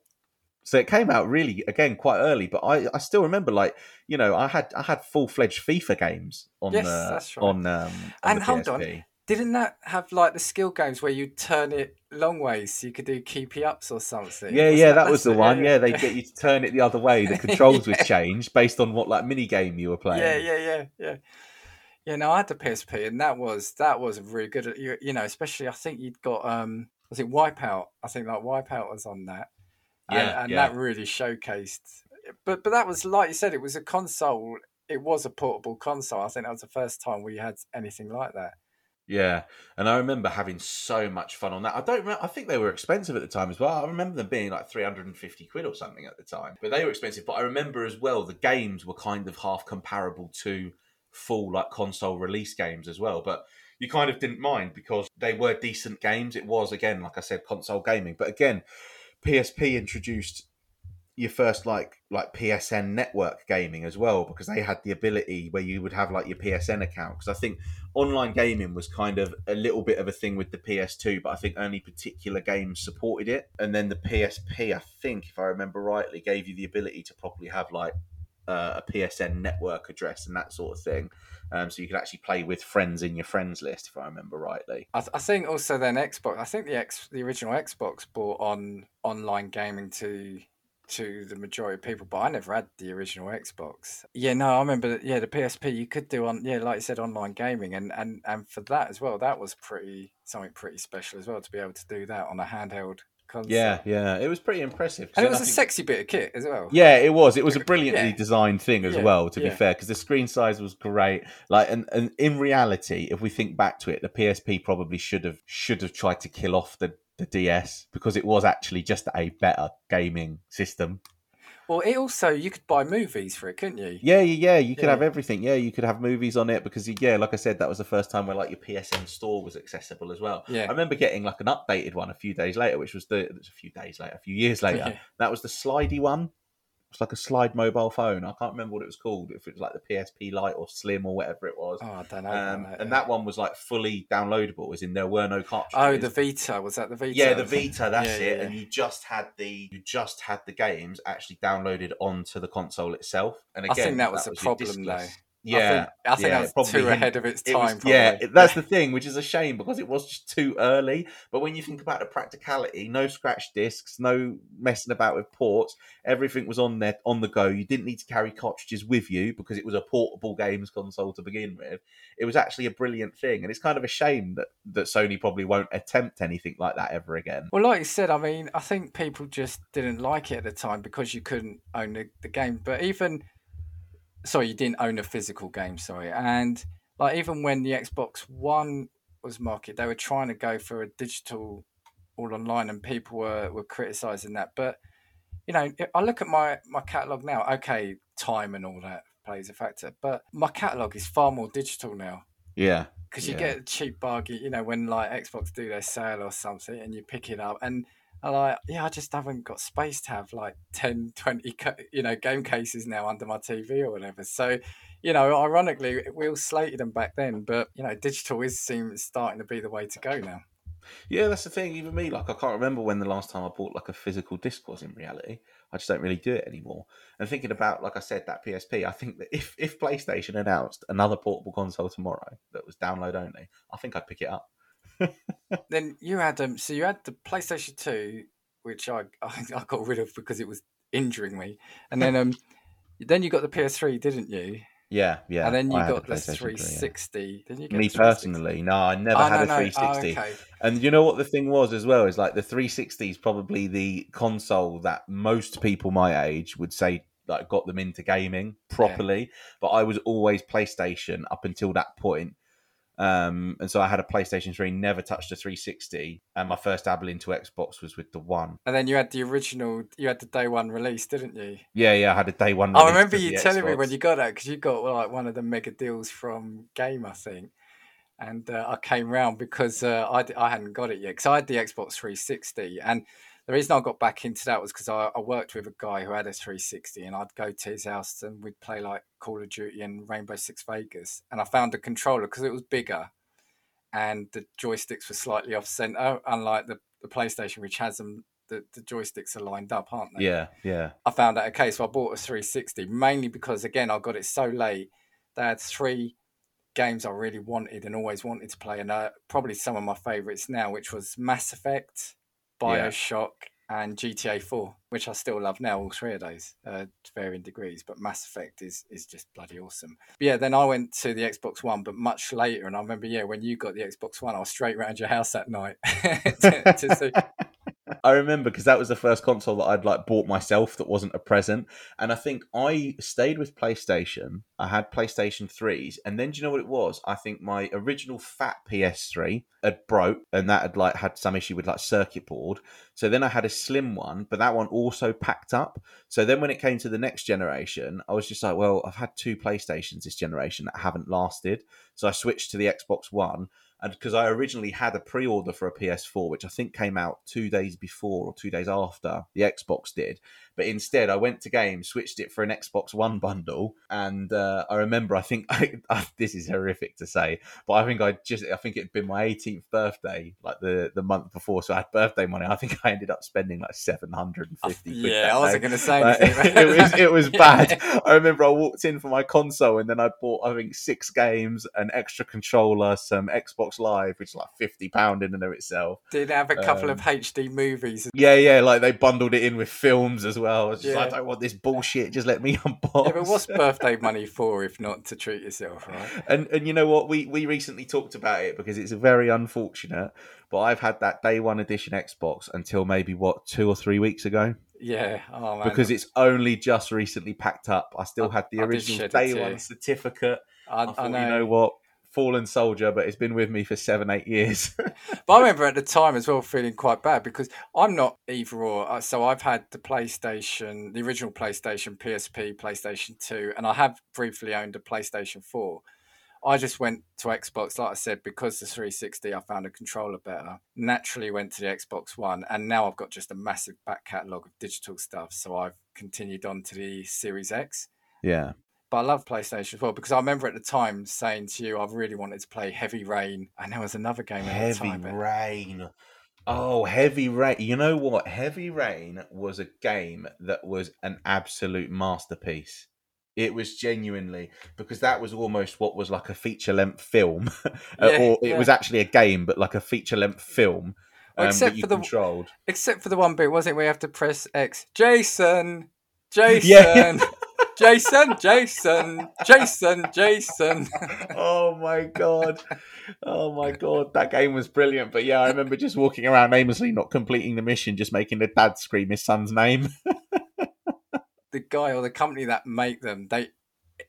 So it came out really again quite early, but I, I still remember like you know I had I had full fledged FIFA games on Yes, the that's right. on um on And hold on. Didn't that have like the skill games where you turn it long ways so you could do keepy ups or something? Yeah, Was yeah, that was that's the it? one. Yeah, they get you to turn it the other way. The controls would Yeah. change based on what like mini game you were playing. Yeah, yeah, yeah, yeah. Yeah, no, I had the PSP, and that was that was really good. You, you know, especially I think you'd got um was it Wipeout? I think like Wipeout was on that. And, Yeah, and yeah. that really showcased. But but that was like you said, it was a console. It was a portable console. I think that was the first time we had anything like that. Yeah, and I remember having so much fun on that. I don't. I think they were expensive at the time as well. I remember them being like three hundred and fifty quid or something at the time. But they were expensive. But I remember as well the games were kind of half comparable to full like console release games as well. But you kind of didn't mind because they were decent games. It was again, like I said, console gaming. But again, PSP introduced your first like like PSN network gaming as well because they had the ability where you would have like your PSN account. Because I think online gaming was kind of a little bit of a thing with the PS2 but I think only particular games supported it. And then the PSP I think if I remember rightly gave you the ability to properly have like uh, a PSN network address and that sort of thing um, so you could actually play with friends in your friends list if I remember rightly I, th- I think also then Xbox. I think the X, the original Xbox brought on online gaming to to the majority of people, but I never had the original Xbox. Yeah, no, I remember. Yeah, the PSP you could do on yeah, like you said, online gaming, and and and for that as well, that was pretty something pretty special as well to be able to do that on a handheld console. yeah yeah it was pretty impressive and it was a think- sexy bit of kit as well. Yeah, it was. It was a brilliantly Yeah. designed thing as Yeah, well. To be fair, because the screen size was great. Like, and, and in reality, if we think back to it, the PSP probably should have should have tried to kill off the the DS because it was actually just a better gaming system. Well, it also you could buy movies for it, couldn't you? Yeah, yeah, yeah. You could Yeah. have everything. Yeah, you could have movies on it because yeah, like I said, that was the first time where like your PSN store was accessible as well. Yeah. I remember getting like an updated one a few days later, which was the was a few days later, a few years later. Yeah. That was the slidey one. It's like a slide mobile phone. I can't remember what it was called. If it was like the PSP Lite or Slim or whatever it was. Oh, I don't know. um, and that one was like fully downloadable, as in there were no cartridges. Oh, the Vita was that the Vita? yeah, the Vita. That's Yeah, it. yeah, And you just had the you just had the games actually downloaded onto the console itself. And I again, think that was a your problem, though. Diskless. I Yeah, think, I think yeah, that was probably too ahead of its it time. was, yeah, that's the thing, which is a shame because it was just too early. But when you think about the practicality, no scratch discs, no messing about with ports, everything was on there on the go. You didn't need to carry cartridges with you because it was a portable games console to begin with. It was actually a brilliant thing, and it's kind of a shame that that Sony probably won't attempt anything like that ever again. Well, like you said, I mean, I think people just didn't like it at the time because you couldn't own the, the game. But even, sorry, you didn't own a physical game, sorry. And like even when the Xbox One was marketed, they were trying to go for a digital all online, and people were were criticizing that. But you know, I look at my my catalog now. Okay, time and all that plays a factor, but my catalog is far more digital now Yeah, because you Yeah. get a cheap bargain, you know, when like Xbox do their sale or something and you pick it up and I like, yeah, I just haven't got space to have like 10, 20, you know, game cases now under my TV or whatever. So, you know, ironically, we all slated them back then, but, you know, digital is seems starting to be the way to go now. yeah, that's the thing. Even me, like, I can't remember when the last time I bought like a physical disc was. In reality, I just don't really do it anymore. And thinking about, like I said, that PSP, I think that if if PlayStation announced another portable console tomorrow that was download only, I think I'd pick it up. Then you had, um, so you had the PlayStation 2, which I, I, I got rid of because it was injuring me. And then, um, then you got the PS3, didn't you? Yeah, yeah. and then you I got a the PlayStation 3, yeah. 360. Didn't you get Me the 360? personally, no, I never Oh, had no, a no. 360. Oh, okay. And you know what the thing was as well is like the 360 is probably the console that most people my age would say like got them into gaming properly. But I was always PlayStation up until that point. Um, and so I had a PlayStation 3, never touched a 360, and my first dabble into Xbox was with the one. And then you had the original, you had the day one release, didn't you? Yeah, yeah, I had a day one. I remember you telling me when you got that because you got like one of the mega deals from Game, I think. And uh, I came round because uh, I, I hadn't got it yet because I had the Xbox 360. And the reason I got back into that was because I, I worked with a guy who had a 360 and I'd go to his house and we'd play like Call of Duty and Rainbow Six Vegas. And I found a controller because it was bigger and the joysticks were slightly off center, unlike the, the PlayStation, which has them, the, the joysticks are lined up, aren't they? Yeah, yeah, I found that okay. So I bought a 360 mainly because again I got it so late. They had three games I really wanted and always wanted to play, and uh, probably some of my favourites now, which was Mass Effect, Yeah. Bioshock, and GTA 4, which I still love now, all three of those uh, to varying degrees. But Mass Effect is is just bloody awesome. But yeah, then I went to the Xbox One, but much later. And I remember, yeah, when you got the Xbox One, I was straight around your house that night to, to see. I remember because that was the first console that I'd like bought myself that wasn't a present. And I think I stayed with PlayStation. I had PlayStation 3s. And then do you know what it was? I think my original fat PS3 had broke and that had like had some issue with like circuit board. So then I had a slim one, but that one also packed up. So then when it came to the next generation, I was just like, well, I've had two PlayStations this generation that haven't lasted. So I switched to the Xbox One because I originally had a pre-order for a PS4, which I think came out two days before or two days after the Xbox did, but instead I went to games, switched it for an Xbox One bundle, and uh, I remember I think I, I, this is horrific to say, but I think I just I think it'd been my 18th birthday, like the the month before, so I had birthday money. I think I ended up spending like 750. yeah, I wasn't going to say anything. it was it was bad. I remember I walked in for my console, and then I bought I think six games, an extra controller, some Xbox Live, which is like 50 pound in and of itself. Did have a couple um, of HD movies. Yeah, yeah, like they bundled it in with films as well. I was just yeah. like, I don't want this bullshit. Just let me unbox. Yeah, but what's birthday money for if not to treat yourself, right? And and you know what? We we recently talked about it because it's very unfortunate. But I've had that day one edition Xbox until maybe what two or three weeks ago. Yeah, oh, because it's only just recently packed up. I still I, had the original day one certificate. I, I, thought, I know. you know what? Fallen soldier, but it's been with me for seven, eight years. but I remember at the time as well feeling quite bad because I'm not either or. Uh, so I've had the PlayStation, the original PlayStation, PSP, PlayStation 2, and I have briefly owned a PlayStation 4. I just went to Xbox, like I said, because the 360 I found a controller better. Naturally went to the Xbox One, and now I've got just a massive back catalogue of digital stuff. So I've continued on to the Series X. Yeah. But I love PlayStation as well because I remember at the time saying to you, I really wanted to play Heavy Rain, and there was another game at Heavy the time. Heavy Rain. Oh, Heavy Rain. You know what? Heavy Rain was a game that was an absolute masterpiece. It was genuinely because that was almost what was like a feature length film, yeah, or it yeah. was actually a game, but like a feature length film. Well, um, except for the controlled. except for the one bit, wasn't it? Where you have to press X. Jason, Jason. Yeah. Jason, Jason, Jason, Jason. oh my god. Oh my god. That game was brilliant. But yeah, I remember just walking around aimlessly, not completing the mission, just making the dad scream his son's name. the guy or the company that make them, they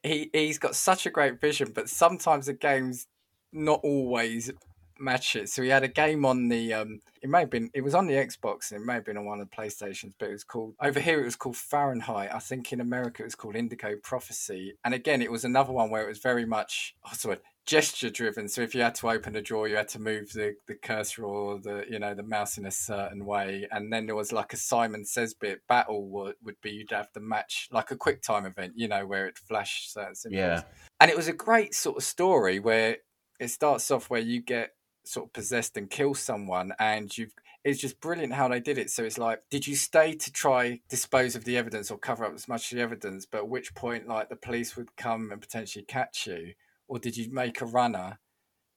he he's got such a great vision, but sometimes the game's not always match it. So he had a game on the um it may have been it was on the Xbox and it may have been on one of the PlayStations, but it was called over here it was called Fahrenheit. I think in America it was called Indigo Prophecy. And again it was another one where it was very much oh sorry, gesture driven. So if you had to open a drawer you had to move the, the cursor or the you know the mouse in a certain way. And then there was like a Simon Says bit battle would, would be you'd have to match like a quick time event, you know, where it flashed certain symbols. Yeah. And it was a great sort of story where it starts off where you get sort of possessed and kill someone and you've it's just brilliant how they did it. So it's like did you stay to try dispose of the evidence or cover up as much of the evidence but at which point like the police would come and potentially catch you? Or did you make a runner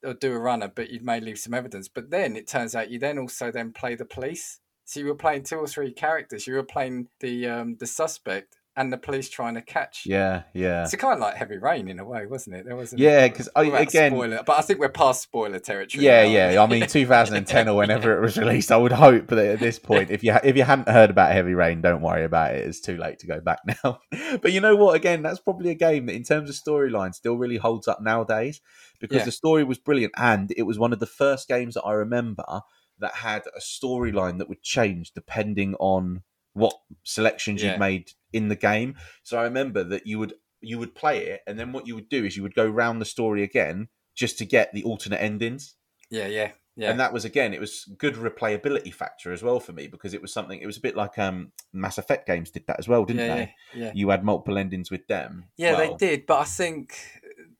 or do a runner but you may leave some evidence? But then it turns out you then also then play the police. So you were playing two or three characters. You were playing the um the suspect and the police trying to catch. Yeah, yeah. It's kind of like heavy rain in a way, wasn't it? There wasn't. Yeah, because again, spoiler, but I think we're past spoiler territory. Yeah, now. yeah. I mean, 2010 or whenever it was released, I would hope that at this point, if you ha- if you hadn't heard about Heavy Rain, don't worry about it. It's too late to go back now. but you know what? Again, that's probably a game that, in terms of storyline, still really holds up nowadays because yeah. the story was brilliant and it was one of the first games that I remember that had a storyline that would change depending on what selections yeah. you've made in the game. So I remember that you would you would play it, and then what you would do is you would go round the story again just to get the alternate endings. Yeah, yeah, yeah. And that was again, it was good replayability factor as well for me because it was something. It was a bit like um Mass Effect games did that as well, didn't yeah, they? Yeah, yeah. You had multiple endings with them. Yeah, well. they did. But I think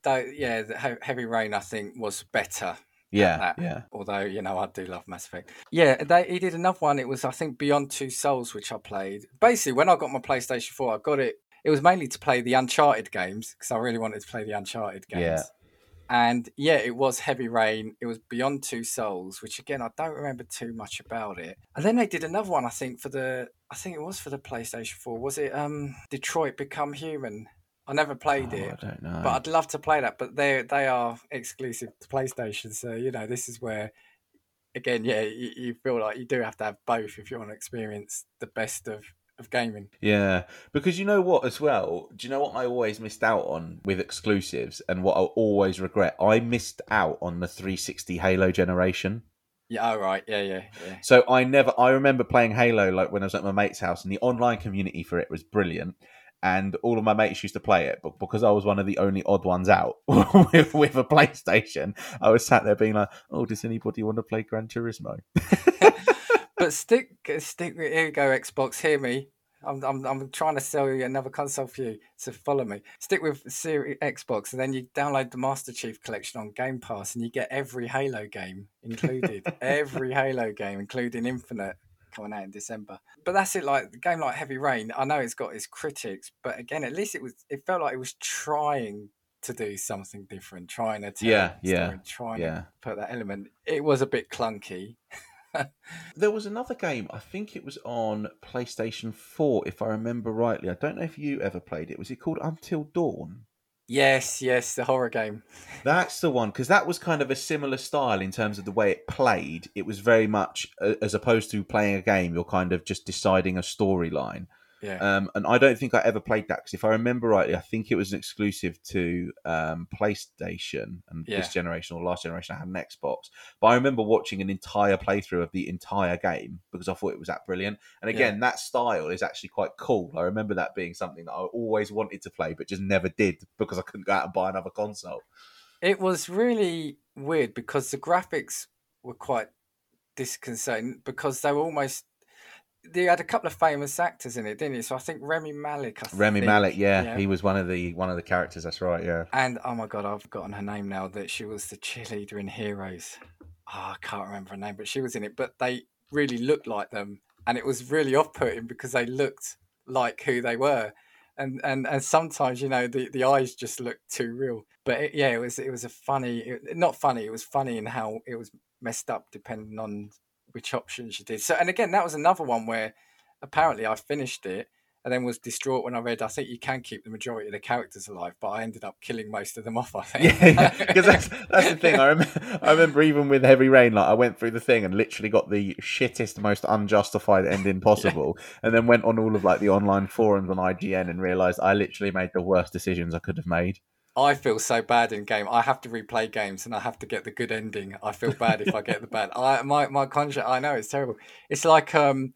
that yeah, Heavy Rain I think was better yeah, yeah. Although you know, I do love Mass Effect. Yeah, they, he did another one. It was I think Beyond Two Souls, which I played. Basically, when I got my PlayStation Four, I got it. It was mainly to play the Uncharted games because I really wanted to play the Uncharted games. Yeah. And yeah, it was Heavy Rain. It was Beyond Two Souls, which again I don't remember too much about it. And then they did another one, I think, for the I think it was for the PlayStation 4. Was it um Detroit Become Human? I never played Oh, it. I don't know. But I'd love to play that. But they they are exclusive to PlayStation, so you know this is where, again, yeah, you, you feel like you do have to have both if you want to experience the best of of gaming. Yeah, because you know what, as well. Do you know what I always missed out on with exclusives, and what I always regret? I missed out on the 360 Halo generation. Yeah, all right, yeah, yeah, yeah. So I never. I remember playing Halo like when I was at my mate's house, and the online community for it was brilliant. And all of my mates used to play it, but because I was one of the only odd ones out with, with a PlayStation, I was sat there being like, "Oh, does anybody want to play Gran Turismo?" But stick stick here you go Xbox. Hear me. I'm, I'm I'm trying to sell you another console for you, so follow me. Stick with Series Xbox, and then you download the Master Chief Collection on Game Pass, and you get every Halo game included. every Halo game, including Infinite, coming out in December. But that's it. Like the game like Heavy Rain, I know it's got its critics, but again, at least it was. It felt like it was trying to do something different, trying to Yeah, yeah, trying yeah. to put that element. It was a bit clunky. There was another game, I think it was on PlayStation 4, if I remember rightly. I don't know if you ever played it. Was it called Until Dawn? Yes, yes, the horror game. That's the one, because that was kind of a similar style in terms of the way it played. It was very much, as opposed to playing a game, you're kind of just deciding a storyline. Yeah. Um, and I don't think I ever played that, because if I remember rightly, I think it was an exclusive to um, PlayStation and Yeah. this generation or last generation. I had an Xbox. But I remember watching an entire playthrough of the entire game because I thought it was that brilliant. And again, that style is actually quite cool. I remember that being something that I always wanted to play, but just never did because I couldn't go out and buy another console. It was really weird because the graphics were quite disconcerting because they were almost. They had a couple of famous actors in it, didn't it? So I think Rami Malek. I Rami think, Malek, yeah, he was one of the one of the characters. That's right, yeah. And oh my god, I've forgotten her name now. That she was the cheerleader in Heroes. Oh, I can't remember her name, but she was in it. But they really looked like them, and it was really off-putting because they looked like who they were. And and and sometimes you know the, the eyes just looked too real. But it, yeah, it was it was a funny, it, not funny. It was funny in how it was messed up depending on which options you did. So and again, that was another one where apparently I finished it and then was distraught when I read. I think you can keep the majority of the characters alive, but I ended up killing most of them off. I think. Yeah, because that's that's the thing. I remember, I remember even with Heavy Rain, like I went through the thing and literally got the shittest, most unjustified ending possible, and then went on all of like the online forums on IGN and realised I literally made the worst decisions I could have made. I feel so bad in game. I have to replay games and I have to get the good ending. I feel bad if I get the bad. I my my conscience. I know it's terrible. It's like um,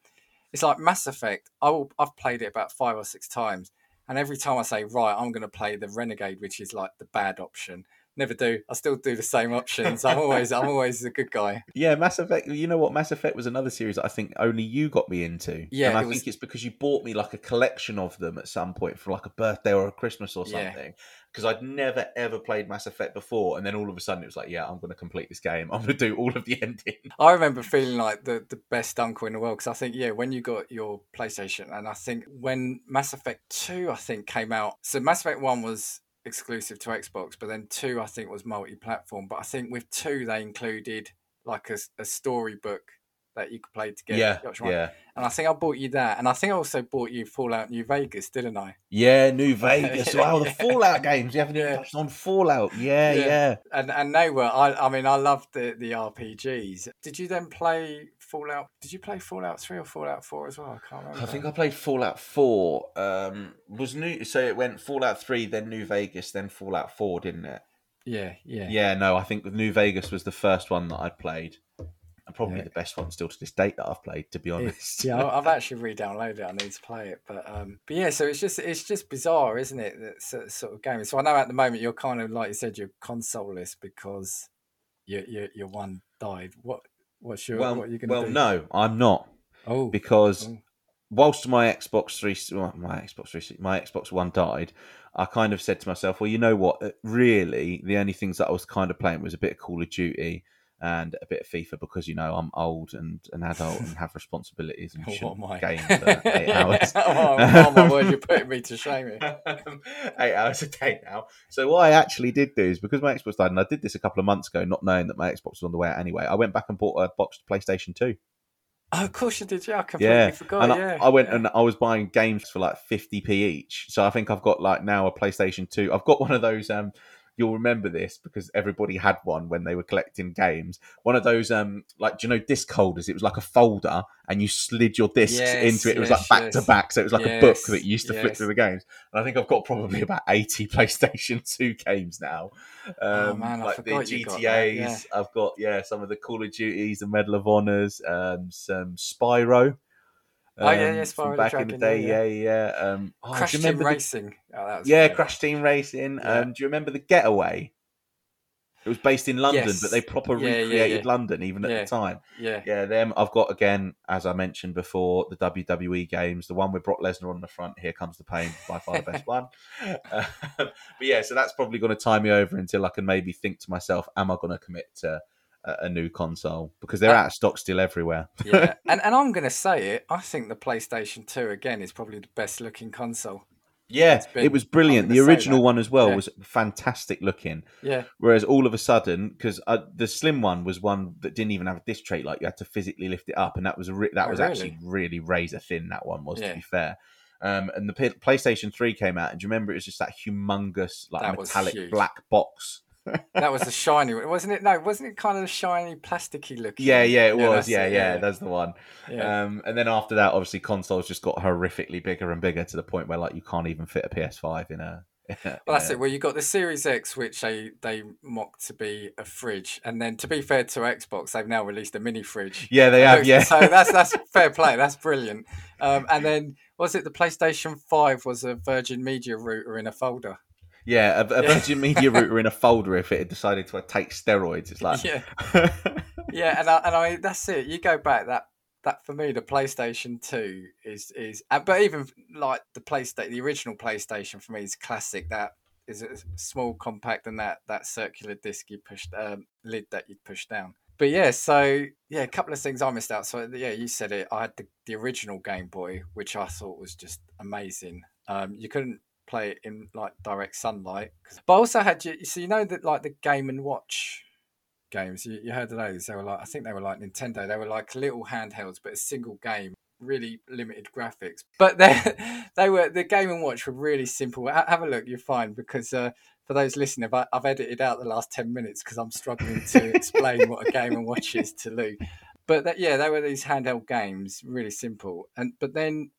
it's like Mass Effect. I will. I've played it about five or six times, and every time I say right, I'm going to play the Renegade, which is like the bad option. Never do. I still do the same options. I'm always I'm always the good guy. Yeah, Mass Effect. You know what? Mass Effect was another series that I think only you got me into. Yeah, and I it was- think it's because you bought me like a collection of them at some point for like a birthday or a Christmas or something. Because I'd never ever played Mass Effect before, and then all of a sudden it was like, yeah, I'm going to complete this game. I'm going to do all of the ending. I remember feeling like the, the best uncle in the world because I think yeah when you got your PlayStation and I think when Mass Effect two I think came out so Mass Effect one was exclusive to Xbox but then two I think was multi platform but I think with two they included like a, a storybook that you could play together yeah, yeah, and I think I bought you that and I think I also bought you Fallout New Vegas didn't I yeah. New Vegas. Wow, the Fallout games. You haven't even Yeah. touched on Fallout. Yeah, Yeah. yeah. and and they were I I mean I loved the the RPGs did you then play Fallout did you play Fallout three or Fallout four as well I can't remember I think I played Fallout Four. Um, was new. So it went Fallout Three, then New Vegas, then Fallout Four, didn't it? yeah yeah Yeah, no, I think New Vegas was the first one that I played, and probably Yeah. the best one still to this date that I've played. To be honest, yeah, I've actually re-downloaded it. I need to play it, but um, but yeah, so it's just it's just bizarre, isn't it? That sort sort of game. So I know at the moment you're kind of like you said, you're consoleless because your your your one died. What what's your well, what you well, do? no, I'm not oh because Oh. whilst my Xbox Three, my Xbox Three, my Xbox One died, I kind of said to myself, well, you know what? Really, the only things that I was kind of playing was a bit of Call of Duty and a bit of FIFA because you know I'm old and an adult and have responsibilities and shouldn't What am I? game for eight hours. oh, oh my word, you're putting me to shame here. eight hours a day now. So what I actually did do is because my Xbox died, and I did this a couple of months ago, not knowing that my Xbox was on the way out anyway. I went back and bought a boxed PlayStation Two. Oh, of course you did. Yeah, I completely Yeah, forgot. and yeah, I, I went yeah. and I was buying games for like 50p each. So I think I've got like now a PlayStation 2. I've got one of those um you'll remember this because everybody had one when they were collecting games. One of those um like do you know disc holders? It was like a folder and you slid your discs Yes, into it. It was like back to back. So it was like a book that you used to flip through the games. And I think I've got probably about 80 PlayStation 2 games now. Um, Oh, man, I like the you got that, GTAs. yeah. I've got yeah, some of the Call of Duties, the Medal of Honors, um, some Spyro. Oh, yeah, um, yeah, from Spyro back in the day, yeah, yeah, yeah. Um, oh, Crash Team the- Racing. Oh, yeah, great. Crash Team Racing. Yeah. Um, do you remember the Getaway? It was based in London, Yes. but they proper Yeah, recreated. London even at the time. Yeah, Yeah, them. I've got again, as I mentioned before, the WWE games. The one with Brock Lesnar on the front. Here comes the pain. By far the best one. Uh, but yeah, so that's probably going to tie me over until I can maybe think to myself, am I going to commit to a, new console because they're Uh, out of stock still everywhere. yeah. and and I'm going to say it. I think the PlayStation Two again is probably the best looking console. Yeah, been- it was brilliant. The original one as well Yeah. was fantastic looking. Yeah, Whereas all of a sudden, because uh, the slim one was one that didn't even have a disc tray, like you had to physically lift it up, and that was re- that Oh, was really? actually really razor thin. That one was, Yeah. to be fair. Um, and the P- PlayStation Three came out, and do you remember it was just that humongous, like That metallic black box? That was the shiny one, wasn't it? No, wasn't it kind of the shiny, plasticky looking? Yeah, yeah, it was. Yeah, it, yeah, that's the one. yeah. Um, and then after that, obviously, consoles just got horrifically bigger and bigger to the point where like you can't even fit a PS5 in a. in a- Well, that's it. Well, you got the Series X, which they they mocked to be a fridge, and then to be fair to Xbox, they've now released a mini fridge. Yeah, they have. Yeah, So that's that's fair play. That's brilliant. Um, and then was it the PlayStation Five was a Virgin Media router in a folder? Yeah, a, a Virgin Media router in a folder if it had decided to take steroids. It's like, Yeah, yeah. And I, and I that's it. You go back that that for me the PlayStation Two is is, uh, but even like the PlayStation, the original PlayStation for me is classic. That is a small, compact, and that that circular disc you pushed um, lid that you push down. But yeah, so yeah, a couple of things I missed out. So yeah, you said it. I had the, the original Game Boy, which I thought was just amazing. Um, you couldn't play it in like direct sunlight. but I also had you. So you know that like the Game and Watch games. You, you heard of those? They were like I think they were like Nintendo. They were like little handhelds, but a single game, really limited graphics. But they they were the Game and Watch were really simple. Ha- Have a look, you're fine because. Uh, for those listening, I've, I've edited out the last 10 minutes because I'm struggling to explain what a game and watch is to Lou. But that, yeah, they were these handheld games, really simple. And But then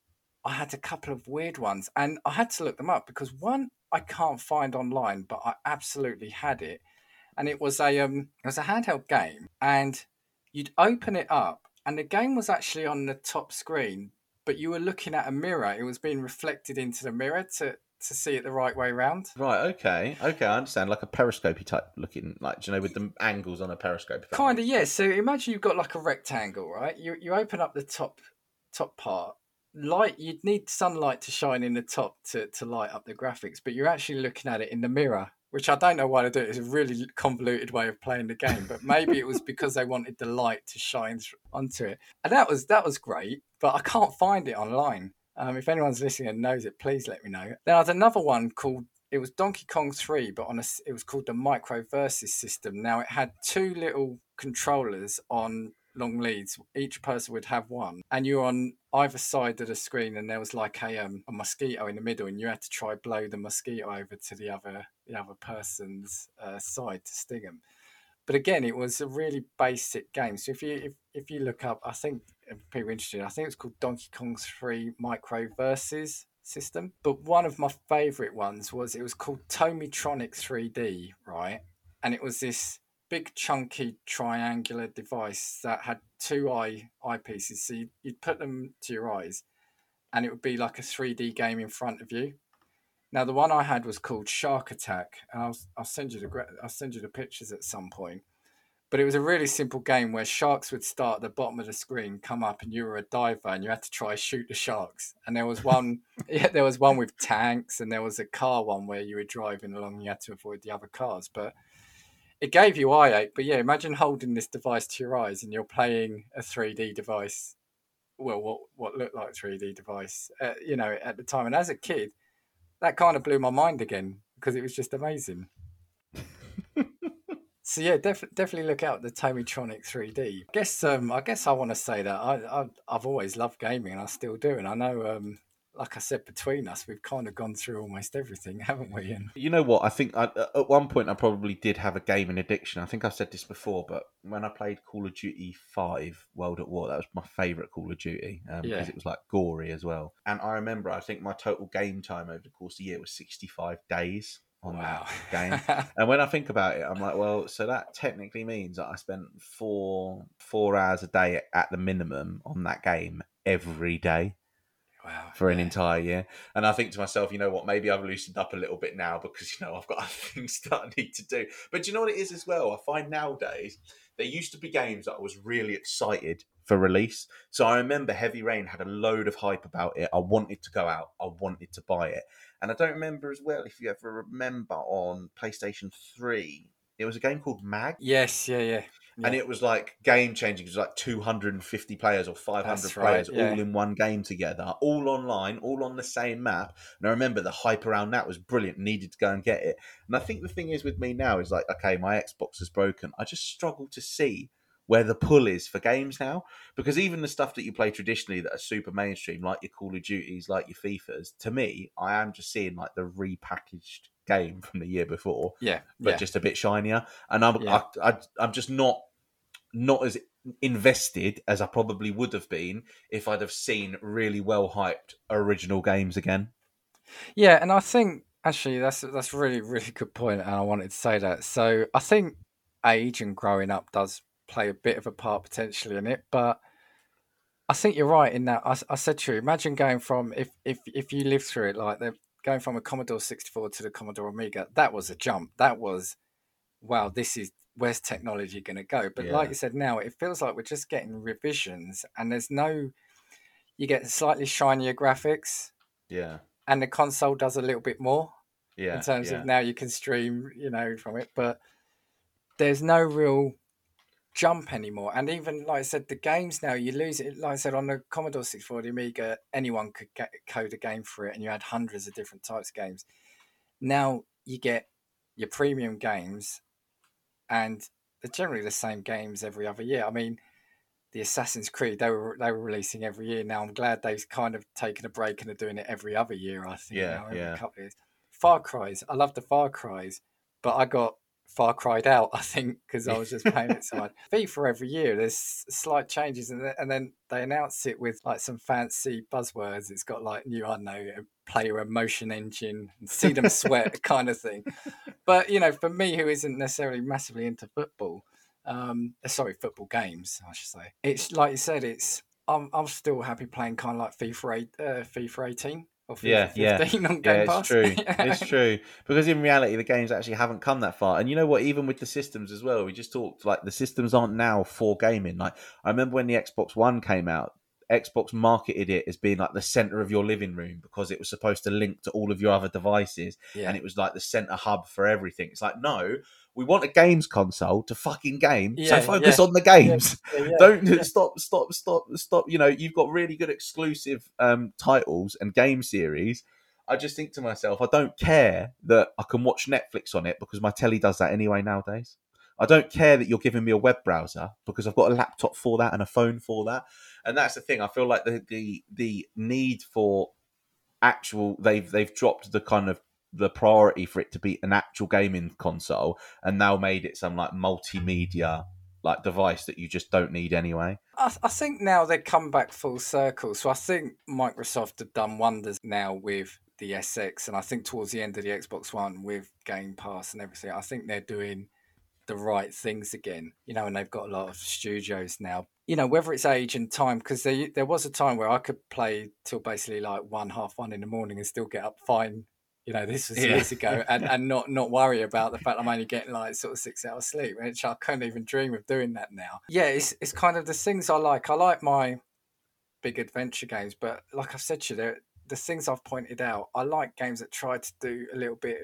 I had a couple of weird ones and I had to look them up because one I can't find online, but I absolutely had it. And it was a um, it was a handheld game, and you'd open it up, and the game was actually on the top screen, but you were looking at a mirror. It was being reflected into the mirror to to see it the right way round. right, okay, okay, I understand. Like a periscopy type looking, like do you know, with the angles on a periscope. Kind of. yeah. So imagine you've got like a rectangle, right? You you open up the top top part. Light, you'd need sunlight to shine in the top to, to light up the graphics, but you're actually looking at it in the mirror, which I don't know why they do it. It's a really convoluted way of playing the game, but maybe it was because they wanted the light to shine onto it, and that was that was great. But I can't find it online. Um, if anyone's listening and knows it, please let me know. Then I another one called it was Donkey Kong 3, but on a, it was called the Micro Versus system. Now it had two little controllers on long leads. Each person would have one, and you're on either side of the screen, and there was like a um, a mosquito in the middle, and you had to try blow the mosquito over to the other the other person's uh, side to sting them. But again, it was a really basic game. So if you if, if you look up, I think people interested, I think it's called Donkey Kong 3 Micro Versus system. But one of my favourite ones was it was called Tomytronic 3D, right? And it was this big chunky triangular device that had two eye eyepieces. So you'd, you'd put them to your eyes and it would be like a 3D game in front of you. Now the one I had was called Shark Attack, and I'll I'll send you the I'll send you the pictures at some point. But it was a really simple game where sharks would start at the bottom of the screen, come up, and you were a diver, and you had to try shoot the sharks. And there was one, yeah, there was one with tanks, and there was a car one where you were driving along, and you had to avoid the other cars. But it gave you eye ache, but yeah, imagine holding this device to your eyes and you're playing a 3D device. Well, what what looked like 3D device, uh, you know, at the time. And as a kid, that kind of blew my mind again because it was just amazing. so yeah, def- definitely look out the Tomytronic 3D. I guess um, I guess I want to say that I, I have always loved gaming and I still do, and I know um, like I said, between us, we've kind of gone through almost everything, haven't we? And you know what? I think I, at one point I probably did have a gaming addiction. I think I've said this before, but when I played Call of Duty Five World at War, that was my favourite Call of Duty um, yeah. because it was like gory as well. And I remember, I think my total game time over the course of the year was sixty-five days on wow. that game. and when I think about it, I'm like, well, so that technically means that I spent four four hours a day at the minimum on that game every day. Wow, for an entire year. And I think to myself, you know what, maybe I've loosened up a little bit now because, you know, I've got other things that I need to do. But you know what it is as well? I find nowadays there used to be games that I was really excited for release. So I remember Heavy Rain had a load of hype about it. I wanted to go out, I wanted to buy it. And I don't remember as well if you ever remember on PlayStation 3, it was a game called Mag. Yes, yeah, yeah. Yeah. And it was like game changing. It was like 250 players or 500 That's players right, yeah. all in one game together, all online, all on the same map. And I remember the hype around that was brilliant. Needed to go and get it. And I think the thing is with me now is like, okay, my Xbox is broken. I just struggle to see where the pull is for games now. Because even the stuff that you play traditionally that are super mainstream, like your Call of Duties, like your FIFAs, to me, I am just seeing like the repackaged game from the year before. Yeah, but yeah. just a bit shinier. And I'm yeah. I, I, I'm just not not as invested as I probably would have been if I'd have seen really well hyped original games again. Yeah, and I think actually that's that's really really good point, and I wanted to say that. So I think age and growing up does play a bit of a part potentially in it, but I think you're right in that. I, I said to you, imagine going from if if if you lived through it like the going from a Commodore 64 to the Commodore Amiga, that was a jump. That was, wow, this is where's technology going to go? But yeah. like you said, now it feels like we're just getting revisions, and there's no, you get slightly shinier graphics. Yeah. And the console does a little bit more. Yeah. In terms yeah. of now you can stream, you know, from it, but there's no real jump anymore. And even like I said, the games now you lose it. Like I said, on the Commodore 64, the Amiga, anyone could get, code a game for it, and you had hundreds of different types of games. Now you get your premium games, and they're generally the same games every other year. I mean, the Assassin's Creed they were they were releasing every year. Now I'm glad they've kind of taken a break and are doing it every other year. I think yeah, now, yeah. couple of years. Far Cry's, I love the Far Cry's, but I got Far Cried Out, I think, because I was just playing it so much. FIFA every year, there's slight changes, and then, and then they announce it with like some fancy buzzwords. It's got like new, I don't know, player emotion engine, see them sweat kind of thing. But you know, for me, who isn't necessarily massively into football, um, uh, sorry, football games, I should say, it's like you said, it's I'm I'm still happy playing kind of like FIFA eight, uh, FIFA 18 yeah, yeah, yeah, it's true. it's true because in reality, the games actually haven't come that far. And you know what? Even with the systems as well, we just talked like the systems aren't now for gaming. Like I remember when the Xbox One came out, Xbox marketed it as being like the center of your living room because it was supposed to link to all of your other devices, yeah. and it was like the center hub for everything. It's like no, we want a games console to fucking game. Yeah, so focus yeah. on the games. Yeah, Don't stop, stop, stop, stop. You know, you've got really good exclusive um, titles and game series. I just think to myself, I don't care that I can watch Netflix on it because my telly does that anyway nowadays. I don't care that you're giving me a web browser because I've got a laptop for that and a phone for that. And that's the thing. I feel like the the, the need for actual they've they've dropped the kind of the priority for it to be an actual gaming console and now made it some like multimedia like device that you just don't need anyway. I, I, think now they've come back full circle. So I think Microsoft have done wonders now with the SX, and I think towards the end of the Xbox One with Game Pass and everything, I think they're doing the right things again. You know, and they've got a lot of studios now. You know, whether it's age and time, because there there was a time where I could play till basically like one half one in the morning and still get up fine you know, this was yeah. years ago, and, and not not worry about the fact I'm only getting like sort of six hours sleep, which I couldn't even dream of doing that now. Yeah, it's it's kind of the things I like. I like my big adventure games, but like I've said to you, the things I've pointed out, I like games that try to do a little bit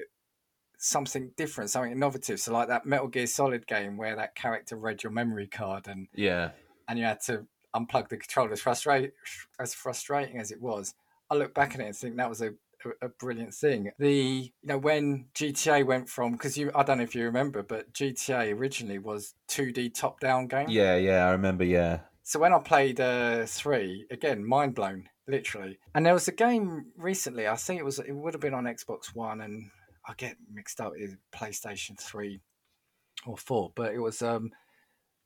something different, something innovative. So like that Metal Gear Solid game where that character read your memory card and yeah, and you had to unplug the controller. As frustrating as frustrating as it was, I look back at it and think that was a a, a brilliant thing. The you know when GTA went from because you I don't know if you remember, but GTA originally was two D top down game. yeah, yeah. I remember. Yeah, So when I played uh, three, again, mind blown, literally. And there was a game recently. I think it was it would have been on Xbox One, and I get mixed up with PlayStation Three or four, but it was um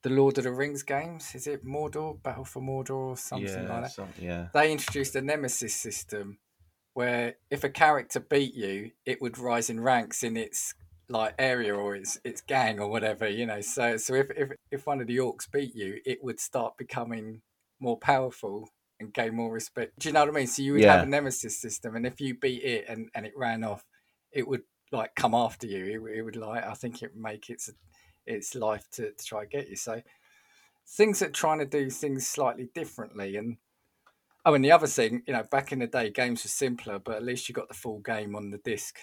the Lord of the Rings games. Is it Mordor, Battle for Mordor, or something yeah, like that? some- yeah. They introduced a nemesis system where if a character beat you, it would rise in ranks in its like area or its its gang or whatever, you know. So so if if, if one of the orcs beat you, it would start becoming more powerful and gain more respect. Do you know what I mean? So you would Yeah. have a nemesis system and if you beat it and, and it ran off, it would like come after you. It, would- it would like I think it would make its its life to, to try and get you. So things that trying to do things slightly differently and Oh, and the other thing, you know, back in the day, games were simpler, but at least you got the full game on the disc.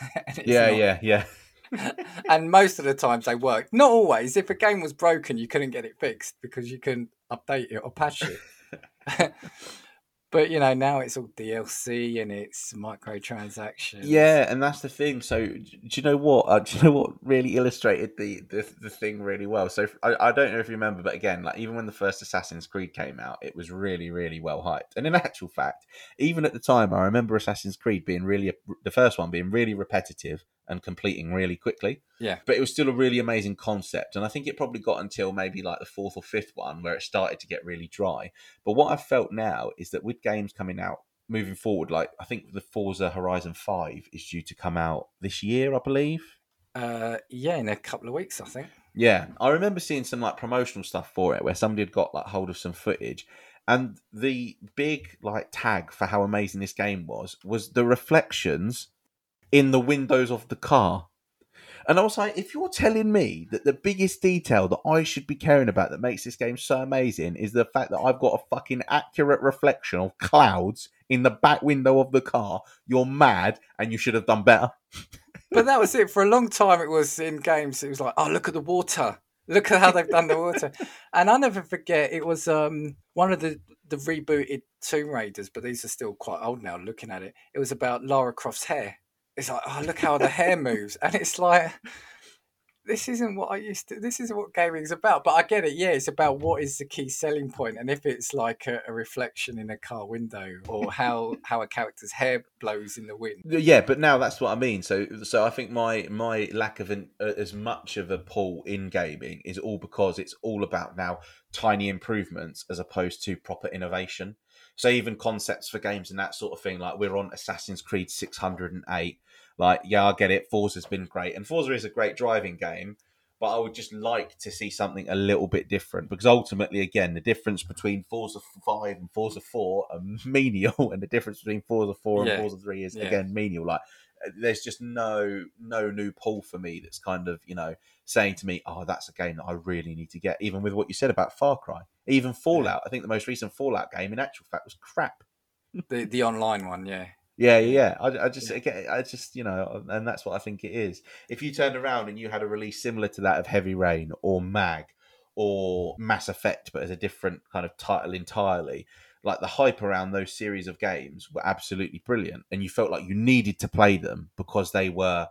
And it's Yeah, yeah, yeah. and most of the times they worked. Not always. If a game was broken, you couldn't get it fixed because you couldn't update it or patch it. but you know, now it's all DLC and it's microtransactions. Yeah, and that's the thing. So, do you know what? Uh, do you know what really illustrated the the, the thing really well? So, I, I don't know if you remember, but again, like even when the first Assassin's Creed came out, it was really, really well hyped. And in actual fact, even at the time, I remember Assassin's Creed being really the first one being really repetitive and completing really quickly. Yeah. but it was still a really amazing concept. And I think it probably got until maybe like the fourth or fifth one where it started to get really dry. But what I've felt now is that with games coming out moving forward, like I think the Forza Horizon 5 is due to come out this year, I believe. Uh, yeah, in a couple of weeks, I think. Yeah, I remember seeing some like promotional stuff for it where somebody had got like hold of some footage. And the big like tag for how amazing this game was was the reflections in the windows of the car. And I was like, if you're telling me that the biggest detail that I should be caring about that makes this game so amazing is the fact that I've got a fucking accurate reflection of clouds in the back window of the car, you're mad and you should have done better. But that was it. For a long time, it was in games. It was like, oh, look at the water. Look at how they've done the water. And I never forget, it was um, one of the, the rebooted Tomb Raiders, but these are still quite old now looking at it. It was about Lara Croft's hair. It's like, oh, look how the hair moves. And it's like, this isn't what I used to, this isn't what gaming's about. But I get it. Yeah, it's about what is the key selling point, And if it's like a, a reflection in a car window or how, how a character's hair blows in the wind. Yeah, but now that's what I mean. So, so I think my my lack of an, uh, as much of a pull in gaming is all because it's all about now tiny improvements as opposed to proper innovation. So even concepts for games and that sort of thing, like we're on Assassin's Creed six hundred and eight. Like, yeah, I get it. Forza's been great, and Forza is a great driving game. But I would just like to see something a little bit different because ultimately, again, the difference between Forza Five and Forza Four are menial, and the difference between Forza Four Yeah. and Forza Three is Yeah. again menial. Like, uh, there's just no no new pull for me that's kind of you know saying to me, oh, that's a game that I really need to get. Even with what you said about Far Cry, even Fallout. I think the most recent Fallout game, in actual fact, was crap. The, the online one, yeah. Yeah, yeah. yeah. I, I just, again, I just, you know, and that's what I think it is. If you turned around and you had a release similar to that of Heavy Rain or Mag or mm-hmm. Mass Effect, but as a different kind of title entirely, like the hype around those series of games were absolutely brilliant, and you felt like you needed to play them because they were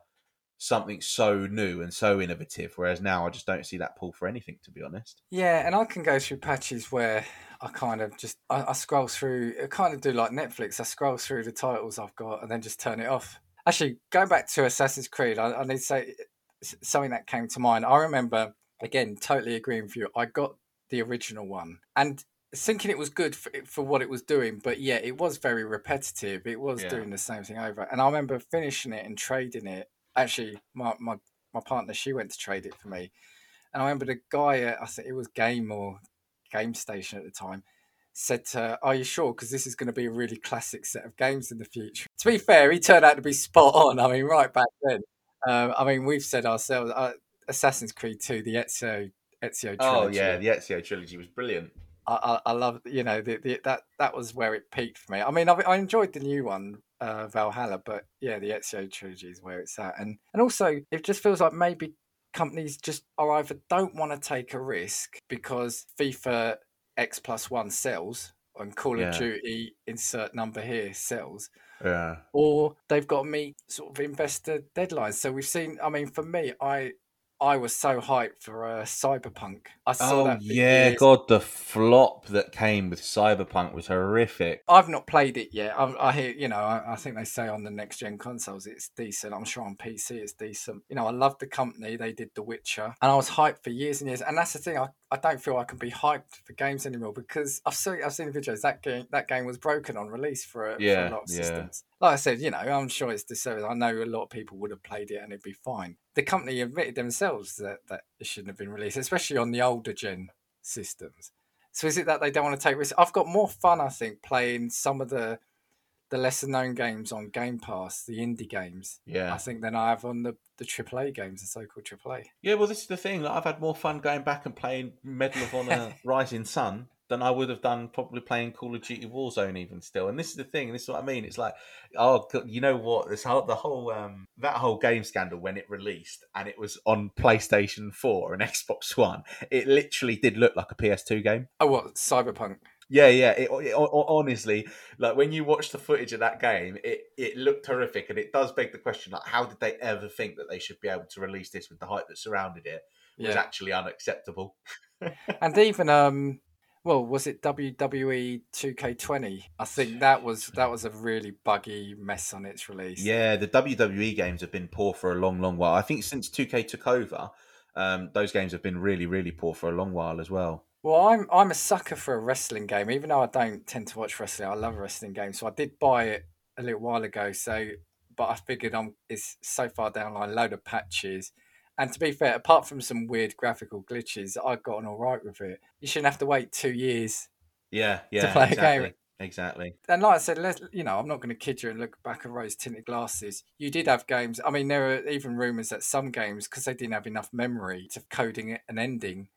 something so new and so innovative. Whereas now, I just don't see that pull for anything, to be honest. Yeah, and I can go through patches where I kind of just I, I scroll through. I kind of do like Netflix. I scroll through the titles I've got and then just turn it off. Actually, going back to Assassin's Creed, I, I need to say something that came to mind. I remember again, totally agreeing with you. I got the original one and thinking it was good for, for what it was doing, but yeah, it was very repetitive. It was Yeah. doing the same thing over. And I remember finishing it and trading it. Actually, my my my partner she went to trade it for me. And I remember the guy, at, I think it was Game or Game Station at the time, said, to her, Are you sure? Because this is going to be a really classic set of games in the future. To be fair, he turned out to be spot on. I mean, right back then. Um, I mean, we've said ourselves, uh, Assassin's Creed 2, the Ezio, Ezio trilogy. Oh yeah, the Ezio trilogy was brilliant. I, I, love you know the, the, that that was where it peaked for me. I mean, I, I enjoyed the new one, uh, Valhalla, but yeah, the Ezio trilogy is where it's at, and and also it just feels like maybe companies just are either don't want to take a risk because FIFA X plus one sells and Call yeah. of Duty insert number here sells. Yeah. Or they've got to meet sort of investor deadlines. So we've seen I mean for me, I I was so hyped for uh, Cyberpunk. I saw oh, that. yeah, God, the flop that came with Cyberpunk was horrific. I've not played it yet. I, I hear, you know, I, I, think they say on the next gen consoles it's decent. I'm sure on PC it's decent. You know, I love the company. They did The Witcher, and I was hyped for years and years. And that's the thing. I, I don't feel I can be hyped for games anymore because I've seen I've seen videos that game that game was broken on release for a, yeah, for a lot of yeah. systems like I said, you know, I'm sure it's disservice. I know a lot of people would have played it and it'd be fine. The company admitted themselves that, that it shouldn't have been released, especially on the older gen systems. So is it that they don't want to take risks? I've got more fun, I think, playing some of the the lesser known games on Game Pass, the indie games. Yeah. I think than I have on the the AAA games, the so called AAA. Yeah, well, this is the thing. Like, I've had more fun going back and playing Medal of Honor Rising Sun than I would have done probably playing Call of Duty Warzone even still. And this is the thing, and this is what I mean. It's like, oh, you know what? This whole the whole um that whole game scandal when it released and it was on PlayStation Four and Xbox One. It literally did look like a PS2 game. Oh, what Cyberpunk? Yeah, yeah. It, it, honestly, like when you watch the footage of that game, it it looked horrific, and it does beg the question: like, how did they ever think that they should be able to release this with the hype that surrounded it? It was actually unacceptable. and even um well, was it WWE 2K20? I think that was that was a really buggy mess on its release. Yeah, the WWE games have been poor for a long, long while. I think since 2K took over, um, those games have been really, really poor for a long while as well. Well, I'm I'm a sucker for a wrestling game, even though I don't tend to watch wrestling. I love wrestling games, so I did buy it a little while ago. So, but I figured I'm it's so far down line, load of patches and to be fair, apart from some weird graphical glitches, I've gotten all right with it. You shouldn't have to wait two years. Yeah, yeah, to play exactly. a game. Exactly. And like I said, let's, you know, I'm not going to kid you and look back at rose tinted glasses. You did have games. I mean, there are even rumors that some games, because they didn't have enough memory to coding it an ending,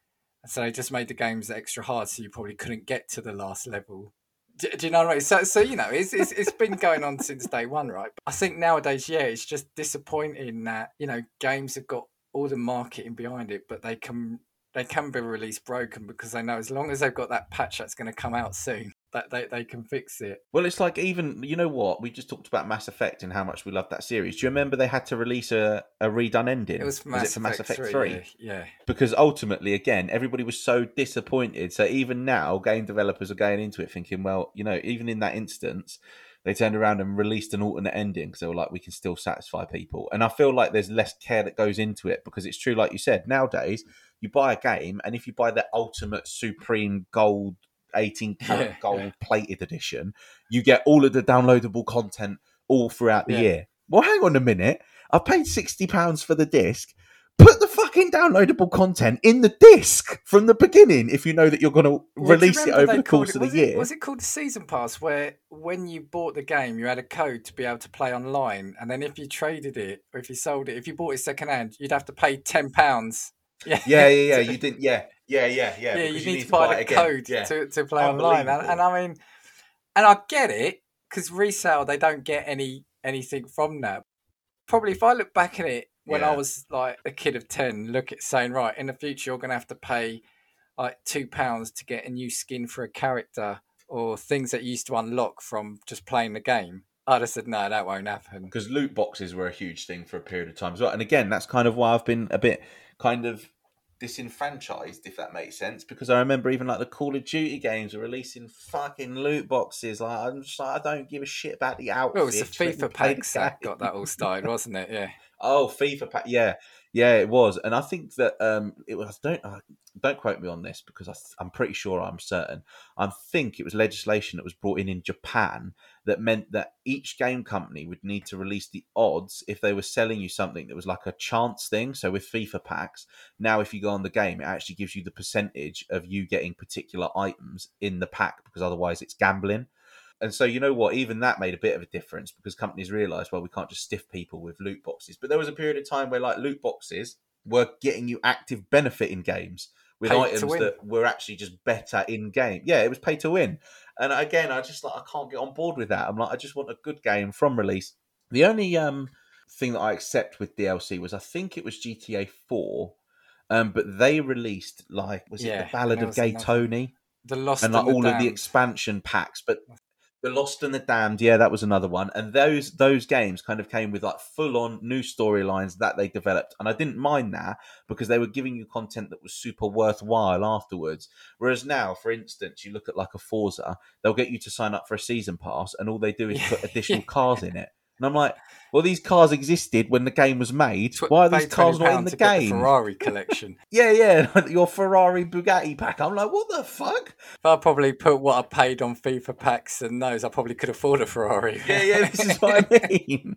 so they just made the games extra hard, so you probably couldn't get to the last level. Do, do, you know what I mean? So, so you know, it's, it's it's been going on since day one, right? But I think nowadays, yeah, it's just disappointing that you know games have got all the marketing behind it, but they can they can be released broken because they know as long as they've got that patch that's going to come out soon, that they, they can fix it. Well, it's like even you know what we just talked about Mass Effect and how much we love that series. Do you remember they had to release a, a redone ending? It was, Mass, was it for Mass Effect, Effect Three. Yeah, yeah, Because ultimately, again, everybody was so disappointed. So even now, game developers are going into it thinking, well, you know, even in that instance they turned around and released an alternate ending because they were like, we can still satisfy people. And I feel like there's less care that goes into it because it's true, like you said, nowadays you buy a game, and if you buy the ultimate supreme gold 18 karat yeah, gold yeah. plated edition, you get all of the downloadable content all throughout the yeah. year. Well, hang on a minute. I paid £60 for the disc put the fucking downloadable content in the disc from the beginning if you know that you're going to release it over the course it, of the year. was it called the season pass where when you bought the game you had a code to be able to play online and then if you traded it or if you sold it if you bought it secondhand you'd have to pay 10 pounds yeah yeah yeah, yeah. you didn't yeah yeah yeah yeah yeah you, need, you need, to buy, the code yeah. to, to play online and, and i mean and i get it because resale they don't get any anything from that probably if i look back at it when yeah. I was like a kid of 10, look at saying, right, in the future, you're going to have to pay like two pounds to get a new skin for a character or things that you used to unlock from just playing the game. I'd have said, no, that won't happen. Because loot boxes were a huge thing for a period of time as well. And again, that's kind of why I've been a bit kind of disenfranchised, if that makes sense. Because I remember even like the Call of Duty games were releasing fucking loot boxes. Like I'm just like, I don't give a shit about the outfit. Well, it was the FIFA packs that got that all started, wasn't it? Yeah. Oh, FIFA pack. Yeah, yeah, it was, and I think that um, it was. Don't uh, don't quote me on this because I, I'm pretty sure I'm certain. I think it was legislation that was brought in in Japan that meant that each game company would need to release the odds if they were selling you something that was like a chance thing. So with FIFA packs, now if you go on the game, it actually gives you the percentage of you getting particular items in the pack because otherwise it's gambling. And so you know what, even that made a bit of a difference because companies realised, well, we can't just stiff people with loot boxes. But there was a period of time where like loot boxes were getting you active benefit in games with Pay items that were actually just better in game. Yeah, it was pay to win. And again, I just like I can't get on board with that. I'm like, I just want a good game from release. The only um thing that I accept with DLC was I think it was GTA Four, um, but they released like was it the Ballad of Gay another- Tony The Lost and and, like all the of the expansion packs, but the Lost and the Damned, yeah, that was another one. And those those games kind of came with like full on new storylines that they developed, and I didn't mind that because they were giving you content that was super worthwhile afterwards. Whereas now, for instance, you look at like a Forza, they'll get you to sign up for a season pass, and all they do is put additional cars in it. And I'm like, well, these cars existed when the game was made. Why are these cars not in £20 the game? Ferrari collection. yeah, yeah, your Ferrari Bugatti pack. I'm like, what the fuck? if I probably put what I paid on FIFA packs and those, I probably could afford a Ferrari. Yeah, yeah, this is what I mean.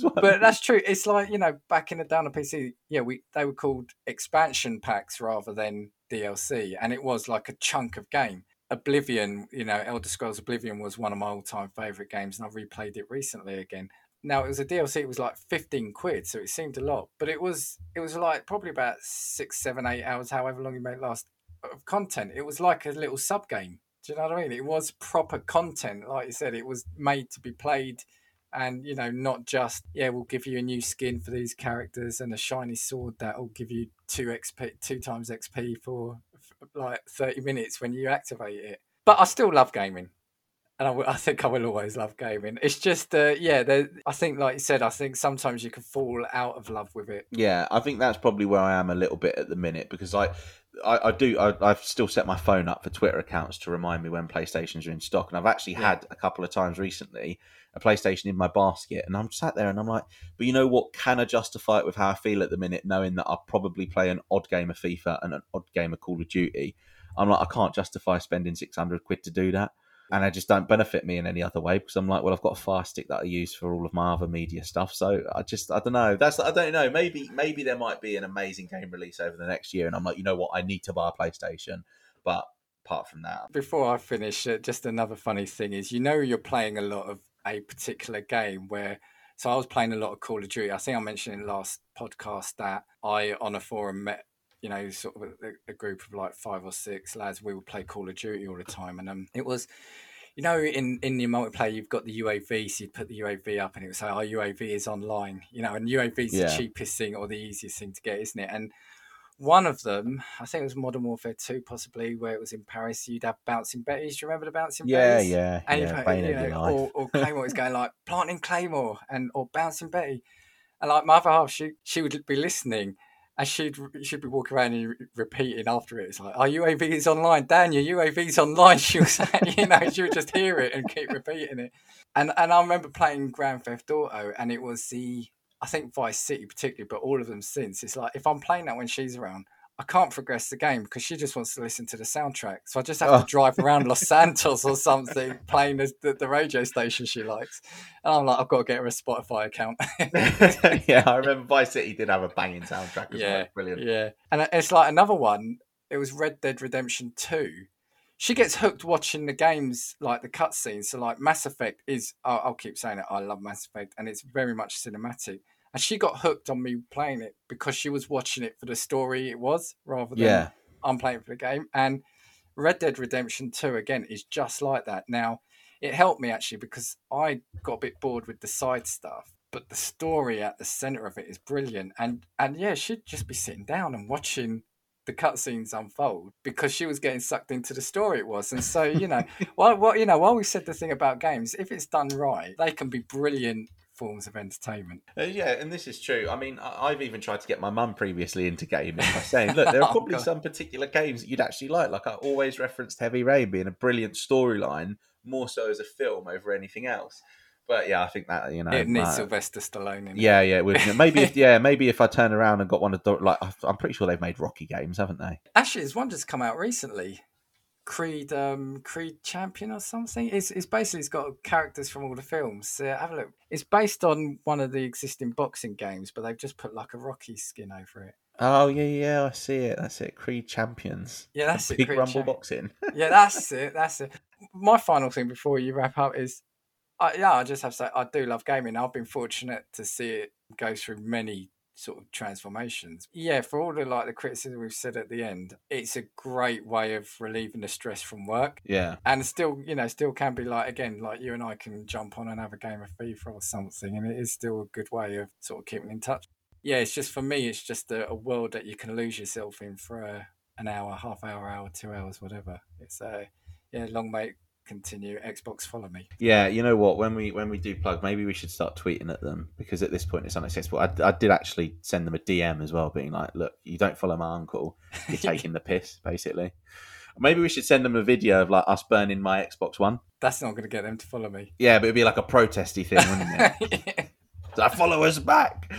What I but mean. that's true. It's like you know, back in the down on PC, yeah, we they were called expansion packs rather than DLC, and it was like a chunk of game. Oblivion, you know, Elder Scrolls Oblivion was one of my all-time favorite games, and I've replayed it recently again. Now it was a DLC; it was like fifteen quid, so it seemed a lot, but it was it was like probably about six, seven, eight hours, however long it may last of content. It was like a little sub game. Do you know what I mean? It was proper content, like you said. It was made to be played and you know not just yeah we'll give you a new skin for these characters and a shiny sword that will give you two xp two times xp for, for like 30 minutes when you activate it but i still love gaming and I, w- I think i will always love gaming it's just uh, yeah i think like you said i think sometimes you can fall out of love with it Yeah, I think that's probably where I am a little bit at the minute because I, I, I do. I, I've still set my phone up for Twitter accounts to remind me when PlayStations are in stock, and I've actually Yeah. had a couple of times recently a PlayStation in my basket, and I'm sat there and I'm like, but you know what? Can I justify it with how I feel at the minute, knowing that I'll probably play an odd game of FIFA and an odd game of Call of Duty? I'm like, I can't justify spending 600 quid to do that. And I just don't benefit me in any other way because I'm like, well, I've got a Fire Stick that I use for all of my other media stuff. So I just, I don't know. That's, I don't know. Maybe, maybe there might be an amazing game release over the next year, and I'm like, you know what, I need to buy a PlayStation. But apart from that, before i finish uh, just another funny thing is you know you're playing a lot of a particular game where so i was playing a lot of call of duty i think i mentioned in last podcast that i on a forum met you know sort of a, a group of like five or six lads we would play call of duty all the time and um it was you know in in your multiplayer you've got the uav so you'd put the uav up and it would say our uav is online you know and uav is Yeah. the cheapest thing or the easiest thing to get isn't it and one of them, I think it was Modern Warfare 2, possibly, where it was in Paris. You'd have bouncing Betties. Do you remember the bouncing yeah, Betties? yeah, And yeah, you, you know, or, or Claymore is going like planting Claymore and or bouncing Betty, and like my other half, she she would be listening, and she'd be walking around and repeating after it. It's like, oh, "Our UAV is online, Dan. Your UAV's online." She was, saying, you know, she would just hear it and keep repeating it. And and I remember playing Grand Theft Auto, and it was the I think Vice City particularly, but all of them since. It's like if I'm playing that when she's around. I can't progress the game because she just wants to listen to the soundtrack. So I just have Oh. to drive around Los Santos or something, playing the, the, the radio station she likes. And I'm like, I've got to get her a Spotify account. yeah, I remember Vice City did have a banging soundtrack as yeah, well. Brilliant. yeah. And it's like another one. It was Red Dead Redemption Two. She gets hooked watching the games, like the cutscenes. So, like Mass Effect is. I'll, I'll keep saying it. I love Mass Effect, and it's very much cinematic. And she got hooked on me playing it because she was watching it for the story it was, rather than Yeah. I'm playing for the game. And Red Dead Redemption 2 again is just like that. Now, it helped me actually because I got a bit bored with the side stuff, but the story at the center of it is brilliant. And and yeah, she'd just be sitting down and watching the cutscenes unfold because she was getting sucked into the story it was. And so, you know, while, while you know, while we said the thing about games, if it's done right, they can be brilliant forms of entertainment. Uh, yeah, and this is true. I mean, I- I've even tried to get my mum previously into gaming by saying, look, there are Oh, probably God. some particular games that you'd actually like. Like I always referenced Heavy Rain being a brilliant storyline, more so as a film over anything else. But yeah, I think that you know, it needs uh, Sylvester Stallone in it. yeah, yeah, would. maybe if yeah, maybe if I turn around and got one of the like, I'm pretty sure they've made Rocky games, haven't they? Actually, there's one just come out recently. Creed, um, Creed Champion or something. It's, it's basically it's got characters from all the films. Uh, have a look. It's based on one of the existing boxing games, but they've just put like a Rocky skin over it. Oh yeah, yeah, I see it. That's it. Creed Champions. Yeah, that's it. Big Creed Rumble boxing. yeah, that's it. That's it. My final thing before you wrap up is, I, yeah, I just have to say I do love gaming. I've been fortunate to see it go through many sort of transformations. Yeah, for all the like the criticism we've said at the end, it's a great way of relieving the stress from work. Yeah. And still, you know, still can be like again, like you and I can jump on and have a game of FIFA or something, and it is still a good way of sort of keeping in touch. Yeah, it's just for me, it's just a, a world that you can lose yourself in for a, an hour, half hour, hour, two hours, whatever. It's a uh, yeah, long mate continue. Xbox, follow me. Yeah, you know what? When we when we do plug, maybe we should start tweeting at them because at this point it's unacceptable. I, I did actually send them a DM as well, being like, "Look, you don't follow my uncle. You're taking the piss, basically." Maybe we should send them a video of like us burning my Xbox One. That's not going to get them to follow me. Yeah, but it'd be like a protesty thing, wouldn't it? yeah. I follow us back.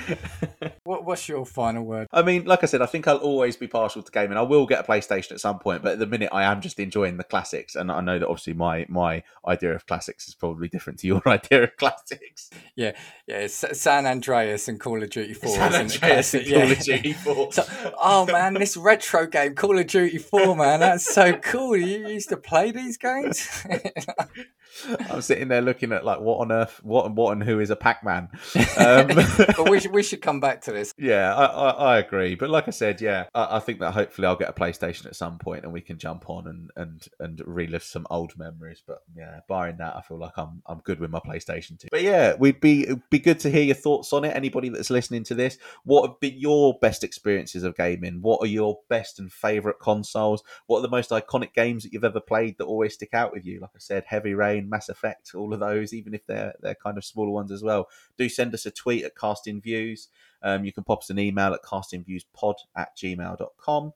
what, what's your final word? I mean, like I said, I think I'll always be partial to gaming. I will get a PlayStation at some point, but at the minute, I am just enjoying the classics, and I know that obviously my my idea of classics is probably different to your idea of classics. Yeah, yeah, San Andreas and Call of Duty Four. San Andreas and Call yeah. of Duty Four. So, oh man, this retro game, Call of Duty Four, man, that's so cool. You used to play these games. I'm sitting there looking at like what on earth, what and what and who is a Pac-Man. Um, but we should we should come back to this. Yeah, I, I, I agree. But like I said, yeah, I, I, think that hopefully I'll get a PlayStation at some point and we can jump on and and and relive some old memories. But yeah, barring that, I feel like I'm I'm good with my PlayStation too. But yeah, we'd be it'd be good to hear your thoughts on it. Anybody that's listening to this, what have been your best experiences of gaming? What are your best and favorite consoles? What are the most iconic games that you've ever played that always stick out with you? Like I said, Heavy Rain, Mass Effect, all of those, even if they're they're kind of smaller ones as well. Do send us a tweet at Casting Views. Um, you can pop us an email at castingviewspod at gmail.com.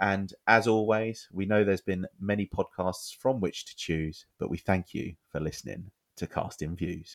And as always, we know there's been many podcasts from which to choose, but we thank you for listening to Casting Views.